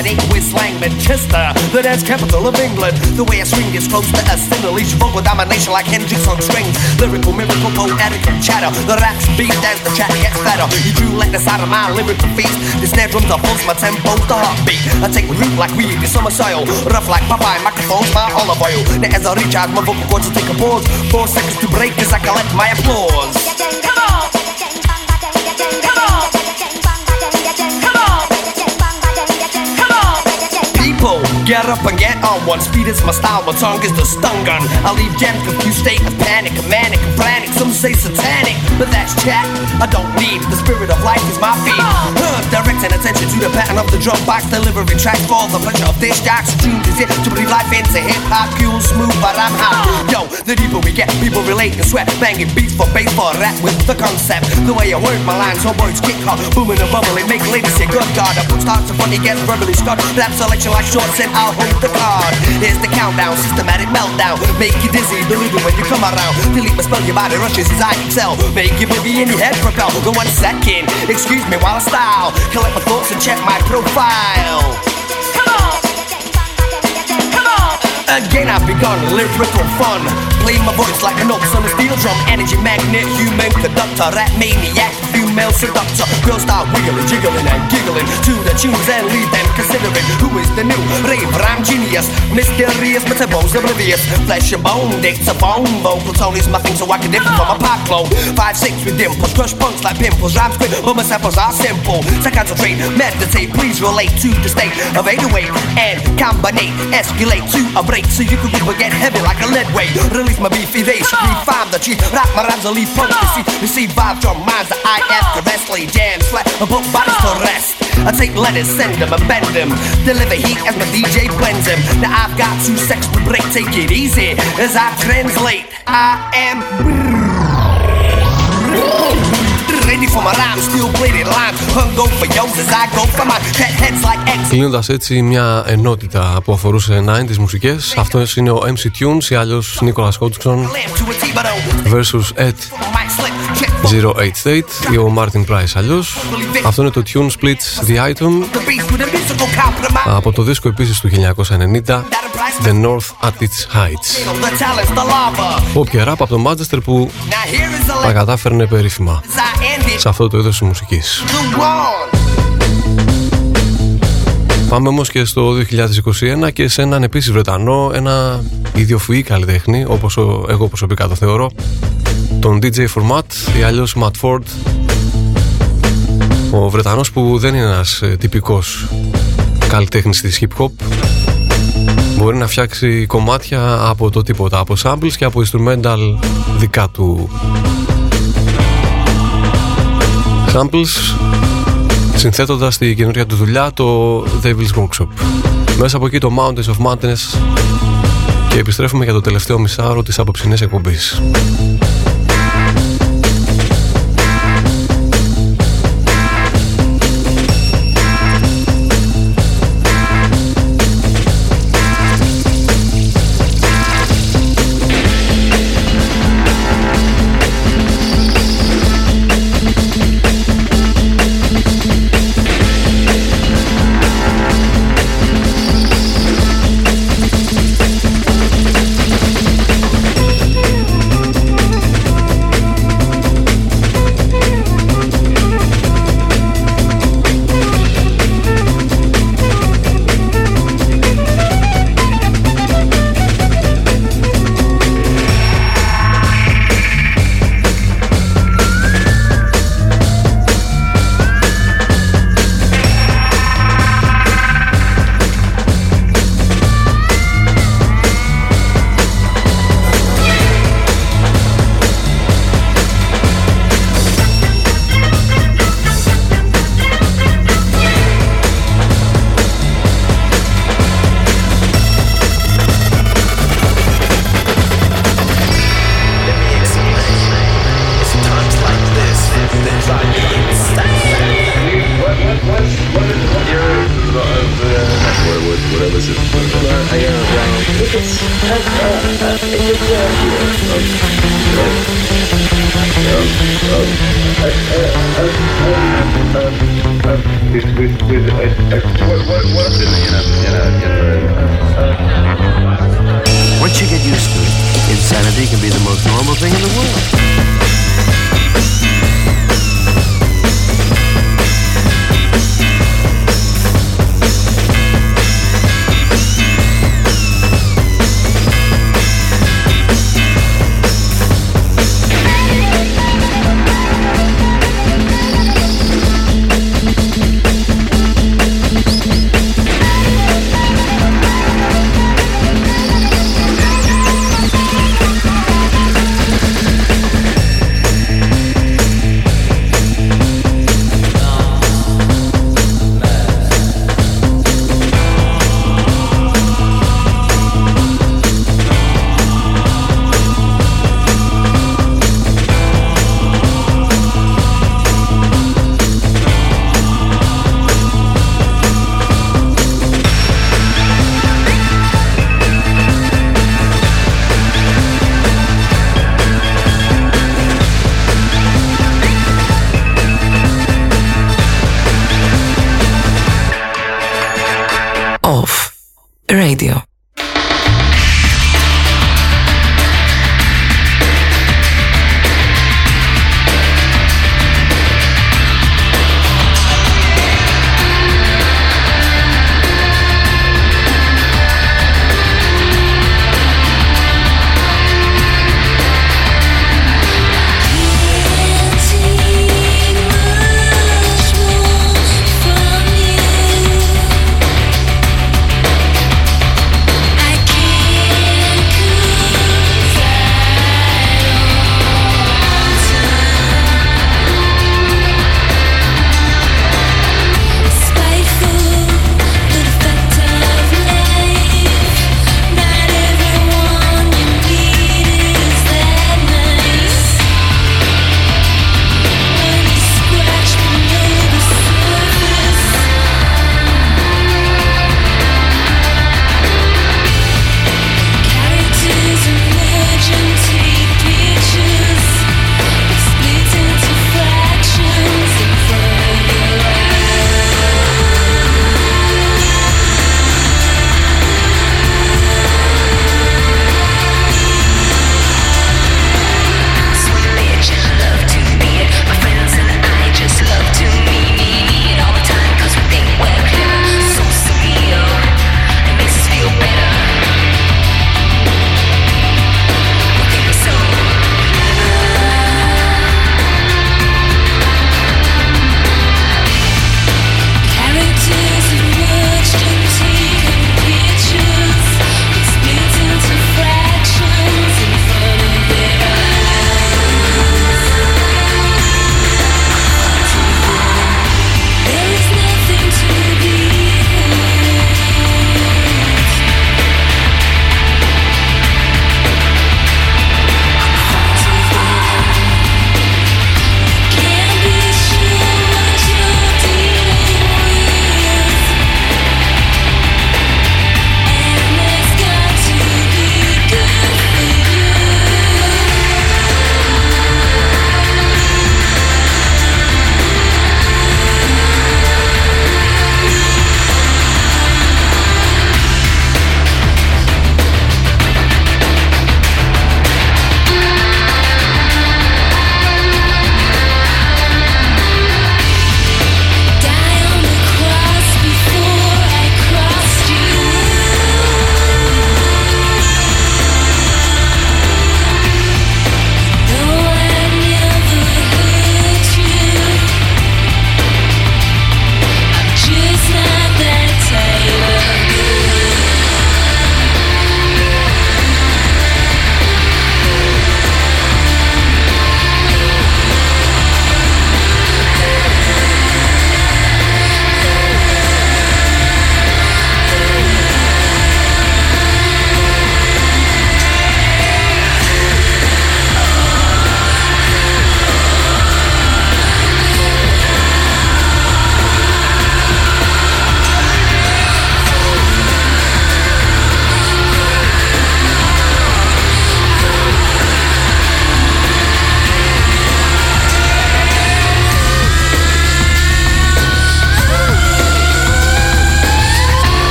Speaker 9: that ain't with slang Manchester, the dance capital of England. The way I swing is close to a stimulation, vocal domination like Hendrix on strings. Lyrical, miracle, poetic, and chatter. The raps beat as the chat gets better. You drew like the side of my lyrical feast. The snare drums are pulse, my tempo, the heartbeat. I take root like weed in summer soil, rough like Popeye, microphones, my olive oil. Now as I recharge my vocal cords, to take a pause. Four seconds to break as I collect my applause. Come on. people Get up and get on one. Speed is my style, my tongue is the stun gun. I leave gems confused state of panic, a manic, and frantic. Some say satanic, but that's chat. I don't need the spirit of life is my feet. Huh, directing attention to the pattern of the drum box, delivering tracks for the pleasure of this jocks. Tunes is it to believe life into hip hop, cool, smooth, but I'm hot. Yo, the deeper we get, people relate and sweat, banging beats for bass for rap with the concept. The way I word my lines, so words kick hard, booming and bubbling, make ladies say good God. I put starts to funny, gets verbally scarred. Rap selection like short, and I'll hold the card. Here's the countdown, systematic meltdown. Make you dizzy, deluded when you come around. Delete my spell, your body rushes as I excel. Make you boogie in your head propel. The one second, excuse me while I style. Collect my thoughts and check my profile. Come on! Come on! Again I've begun lyrical fun Play my voice like a notes on a steel drum Energy magnet, human conductor Rap maniac, female seductor Girls start wiggling, jiggling and giggling To the tunes and lead them considering Who is the new raver, I'm genius Mysterious but oblivious. Flesh and bone, dictaphone Vocal tone is my thing so I can differ from a pop clone. Five, six with dimples, crush punks like pimples Rhymes quick but my samples are simple. So concentrate, meditate, please relate to the state of 808 And combinate, escalate to a break So you can get heavy like a lead weight. Release my beefy should refine the chief Rap my rhymes, I leave punks to see. Receive vibes from minds that I effortlessly dance flat and put bodies to rest. I take letters, send them and bend them Deliver heat as my DJ blends them Now I've got two sex to break, take it easy As I translate, I am Ready for my rhymes, still bladed lines Hung go for yours as I go for mine Pet heads like X
Speaker 2: Κλείνοντας έτσι μια ενότητα που αφορούσε 90's μουσικές Αυτός είναι ο MC Tunes ή αλλιώς Nicholas Hodgson versus Ed 08 State ή ο Martin Price αλλιώς Αυτό είναι το Tune Splits The Item από το δίσκο επίσης του 1990 The North at its Heights. Pop και rap από το Manchester που τα κατάφερνε περίφημα. Σε αυτό το είδος της μουσικής. Πάμε όμως και στο 2021 και σε έναν επίσης Βρετανό, ένα ιδιοφυή καλλιτέχνη, όπως εγώ προσωπικά το θεωρώ, τον DJ Format ή αλλιώς Matt Ford, ο Βρετανός που δεν είναι ένας ε, τυπικός καλλιτέχνης της hip hop, μπορεί να φτιάξει κομμάτια από το τίποτα, από samples και από instrumental δικά του samples συνθέτοντας τη καινούργια του δουλειά το Devil's Workshop. Μέσα από εκεί το Mountains of Madness και επιστρέφουμε για το τελευταίο μισάωρο της απόψινής εκπομπής.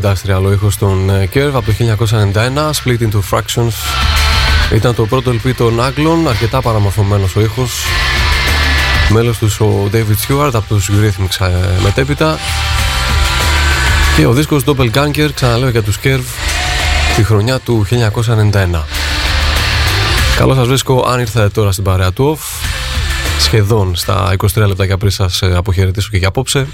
Speaker 2: Industrial ο ήχος των ε, Curve από το 1991, Split into Fractions. Ήταν το πρώτο LP των Άγγλων, αρκετά παραμορφωμένος ο ήχος. Μέλος τους ο David Stewart από τους Eurythmics ε, μετέπειτα. Και ο δίσκος Doppelganger, ξαναλέω για τους Curve, τη χρονιά του 1991. Καλώς σας βρίσκω αν ήρθατε τώρα στην παρέα του Off σχεδόν στα 23 λεπτά για πριν σας ε, αποχαιρετήσω και για απόψε.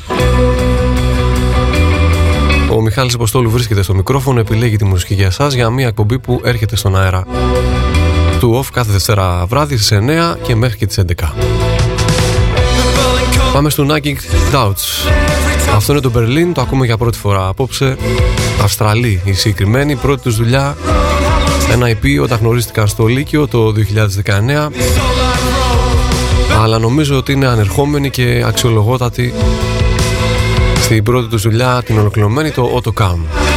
Speaker 2: Ο Μιχάλης Αποστόλου βρίσκεται στο μικρόφωνο, επιλέγει τη μουσική για εσάς για μια εκπομπή που έρχεται στον αέρα του OFF κάθε Δευτέρα βράδυ στις 9 και μέχρι και τις 11. Πάμε στο Nagging Doubts. Αυτό είναι το Berlin, το ακούμε για πρώτη φορά απόψε. Αυστραλή η συγκεκριμένη, πρώτη τους δουλειά. Ένα IP όταν γνωρίστηκαν στο Λύκειο το 2019 αλλά νομίζω ότι είναι ανερχόμενη και αξιολογότατη στην πρώτη του δουλειά την ολοκληρωμένη το AutoCam.
Speaker 10: Felix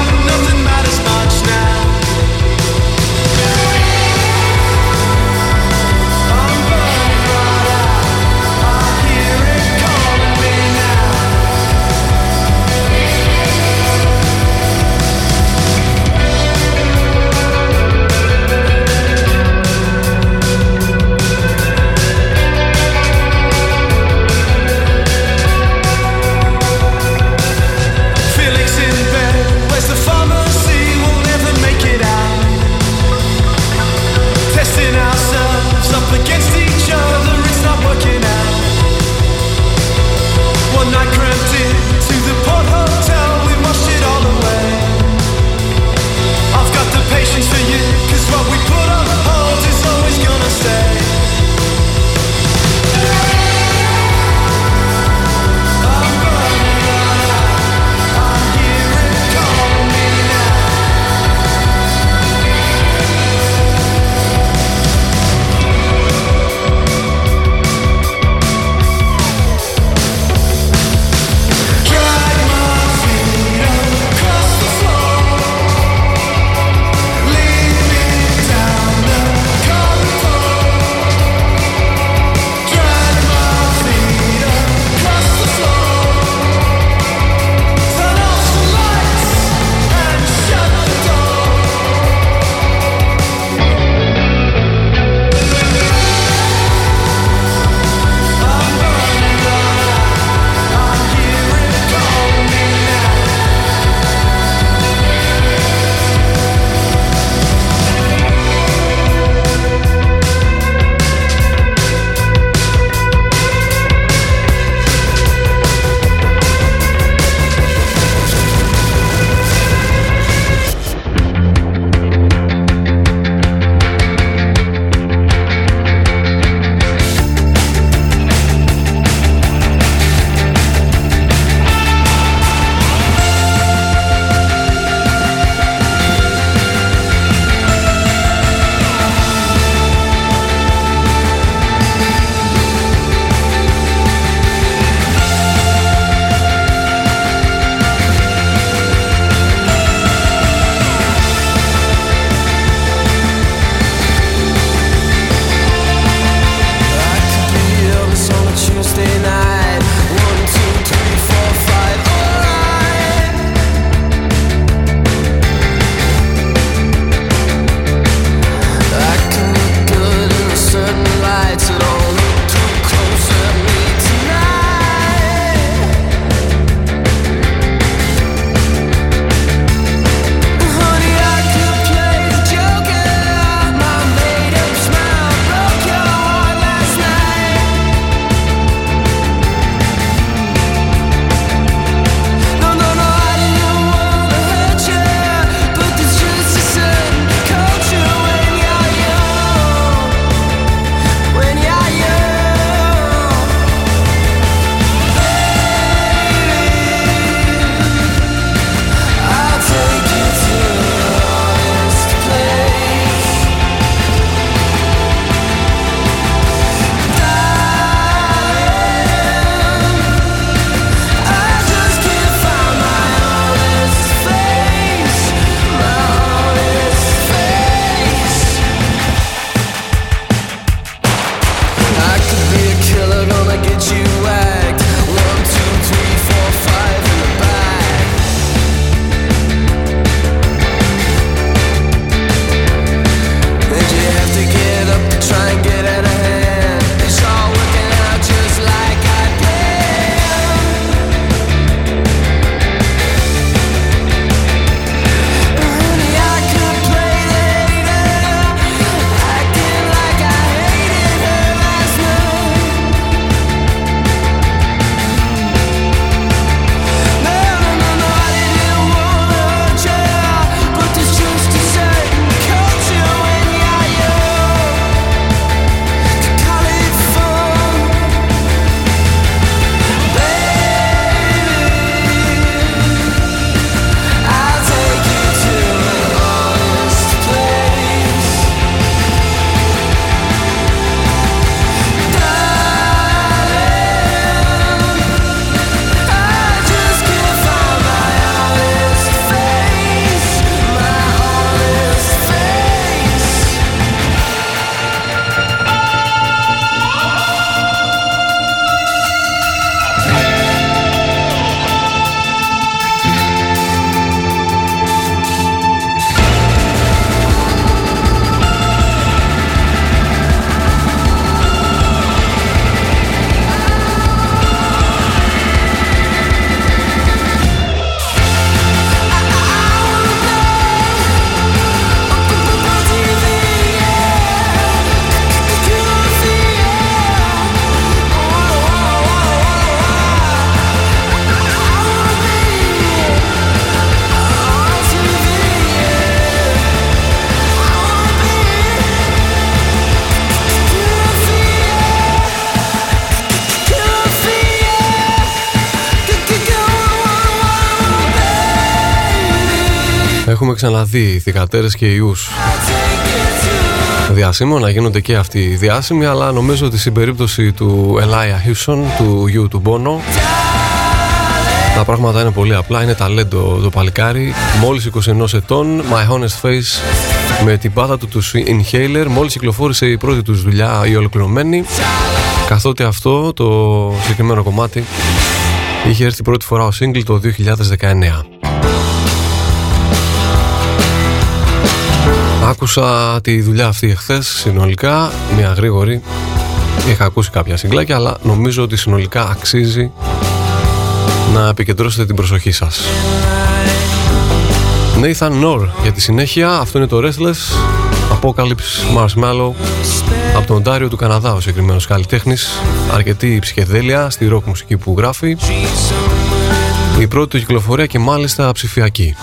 Speaker 6: ξαναδεί θηκατέρες και ιούς. Διάσημο να γίνονται και αυτοί διάσημοι αλλά νομίζω ότι στην περίπτωση του Ελάια Χίσον του γιου του Μπόνο τα πράγματα είναι πολύ απλά, είναι ταλέντο το παλικάρι. Μόλις 21 ετών, My Honest Face με την πάτα του τους Inhaler. Μόλις κυκλοφόρησε η πρώτη τους δουλειά η ολοκληρωμένη. Καθότι αυτό το συγκεκριμένο κομμάτι είχε έρθει πρώτη φορά ο single το 2019 Άκουσα τη δουλειά αυτή εχθές συνολικά, μια γρήγορη. Είχα ακούσει κάποια συγκλάκια, αλλά νομίζω ότι συνολικά αξίζει να επικεντρώσετε την προσοχή σας. Nathan Nor για τη συνέχεια, αυτό είναι το Restless Apocalypse Marshmallow από τον Τάριο του Καναδά ο συγκεκριμένος καλλιτέχνης. Αρκετή ψυχεδέλεια στη ροκ μουσική που γράφει. Η πρώτη του κυκλοφορία και μάλιστα ψηφιακή.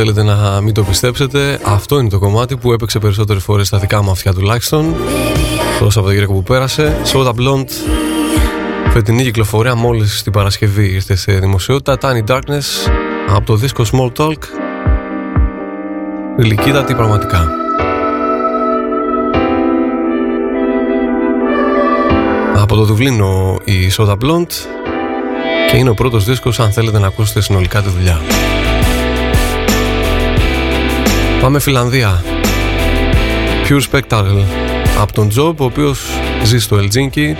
Speaker 2: Θέλετε να μην το πιστέψετε, αυτό είναι το κομμάτι που έπαιξε περισσότερες φορές στα δικά μου αυτιά τουλάχιστον. Το Σαββατοκύριακο που πέρασε. Soda Blonde. Φετινή κυκλοφορία μόλις την Παρασκευή ήρθε σε δημοσιότητα. Tiny Darkness από το δίσκο Small Talk. Γλυκύτατη πραγματικά. Από το Δουβλίνο η Soda Blonde και είναι ο πρώτος δίσκος αν θέλετε να ακούσετε συνολικά τη δουλειά. Πάμε Φιλανδία. Pure Spectacle από τον Job, ο οποίος ζει στο Ελτζίνκι.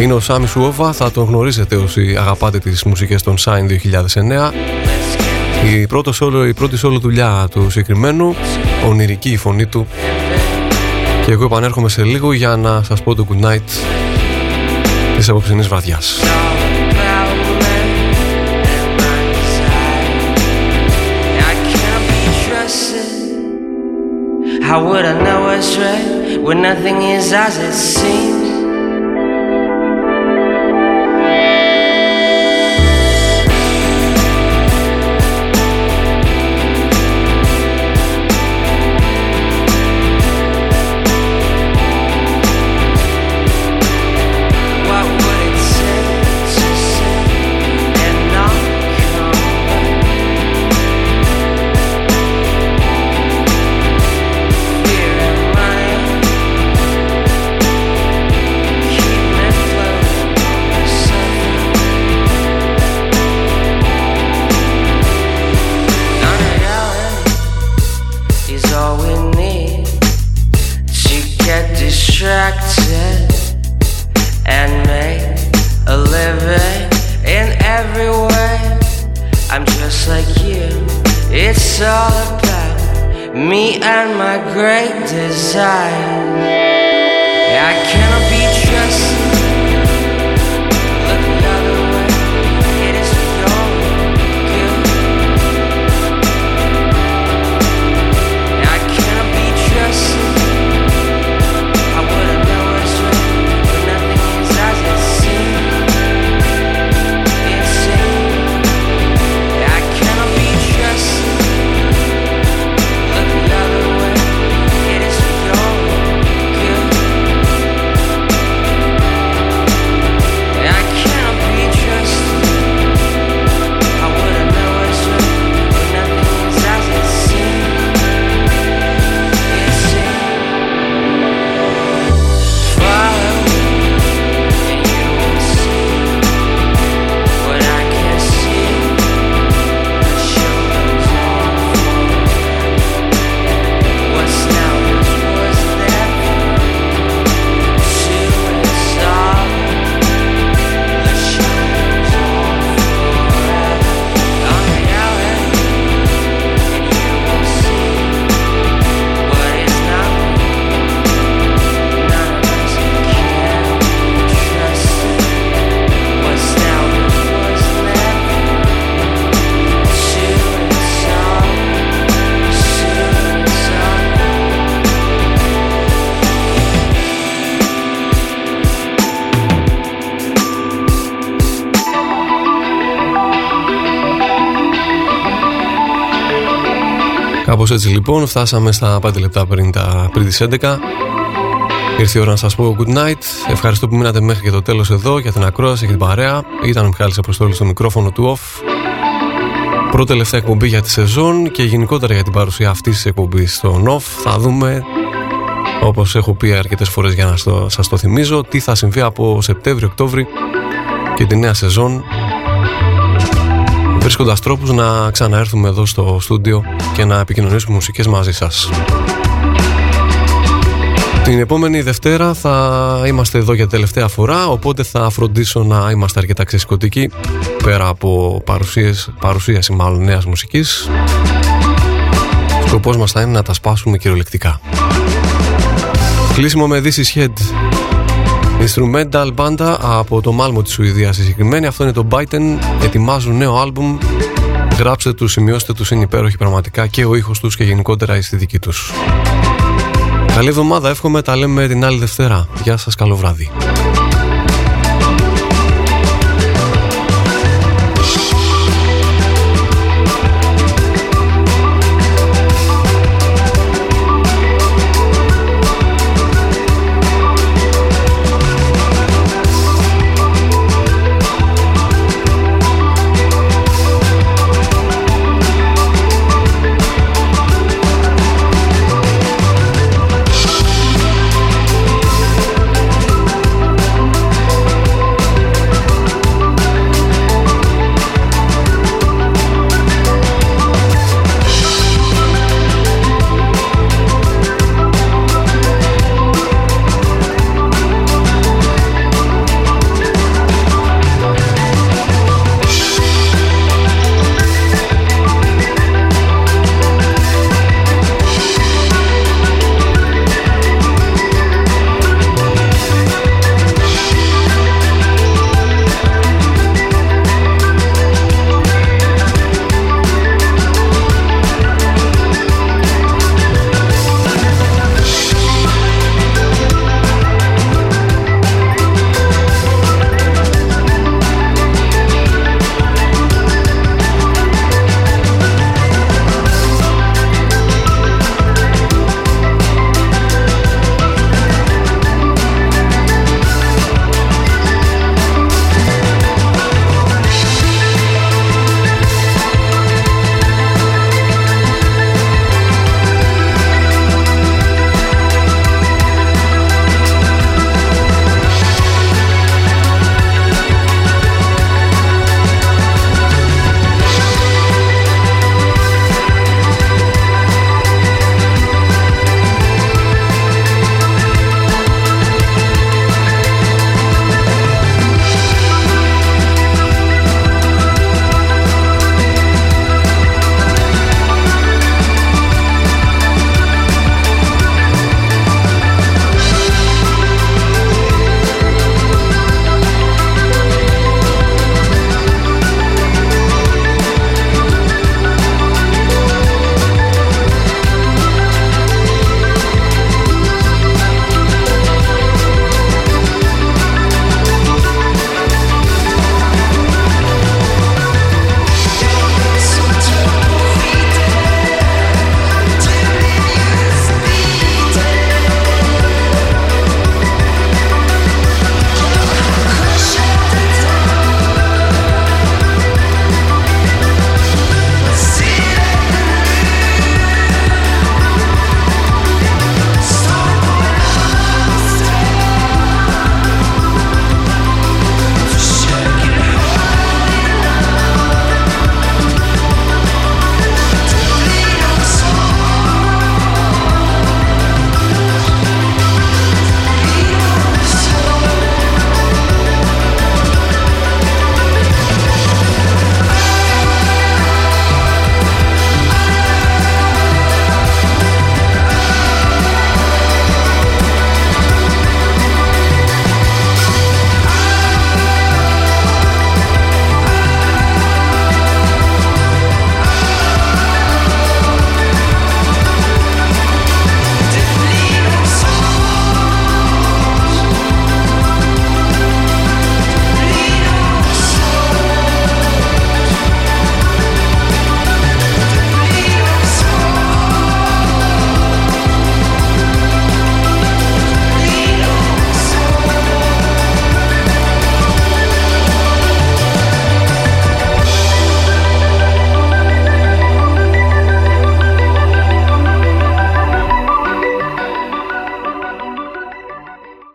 Speaker 2: Είναι ο Σάμι Σουόβα, θα τον γνωρίζετε όσοι αγαπάτε τις μουσικές των Sign 2009. Η, πρώτο solo, η πρώτη solo δουλειά του συγκεκριμένου, ονειρική η φωνή του. Και εγώ επανέρχομαι σε λίγο για να σας πω το good night της απόψινής βραδιάς.
Speaker 11: How would I know what's right when nothing is as it seems?
Speaker 2: Έτσι λοιπόν φτάσαμε στα 5 λεπτά πριν, τα, πριν τις 11 Ήρθε η ώρα να σας πω good night. Ευχαριστώ που μείνατε μέχρι και το τέλος εδώ για την ακρόαση και την παρέα. Ήταν ο Μιχάλης Αποστόλης στο μικρόφωνο του off. Πρώτη τελευταία εκπομπή για τη σεζόν και γενικότερα για την παρουσία αυτής της εκπομπής στο off. Θα δούμε όπως έχω πει αρκετές φορές για να στο, σας το θυμίζω τι θα συμβεί από Σεπτέμβριο-Οκτώβρη και τη νέα σεζόν βρίσκοντας τρόπους να ξαναέρθουμε εδώ στο στούντιο και να επικοινωνήσουμε μουσικές μαζί σας. Την επόμενη Δευτέρα θα είμαστε εδώ για τελευταία φορά, οπότε θα φροντίσω να είμαστε αρκετά ξεσκοτικοί, πέρα από παρουσίες, παρουσίαση μάλλον νέας μουσικής. Σκοπός μας θα είναι να τα σπάσουμε κυριολεκτικά. Κλείσιμο με This is Head Instrumental μπάντα από το Μάλμο της Σουηδίας συγκεκριμένη. Αυτό είναι το Biden Ετοιμάζουν νέο άλμπουμ. Γράψτε τους, σημειώστε τους, είναι υπέροχοι πραγματικά Και ο ήχος τους και γενικότερα η αισθητική τους. Καλή εβδομάδα, εύχομαι, τα λέμε την άλλη Δευτέρα. Γεια σας, καλό βράδυ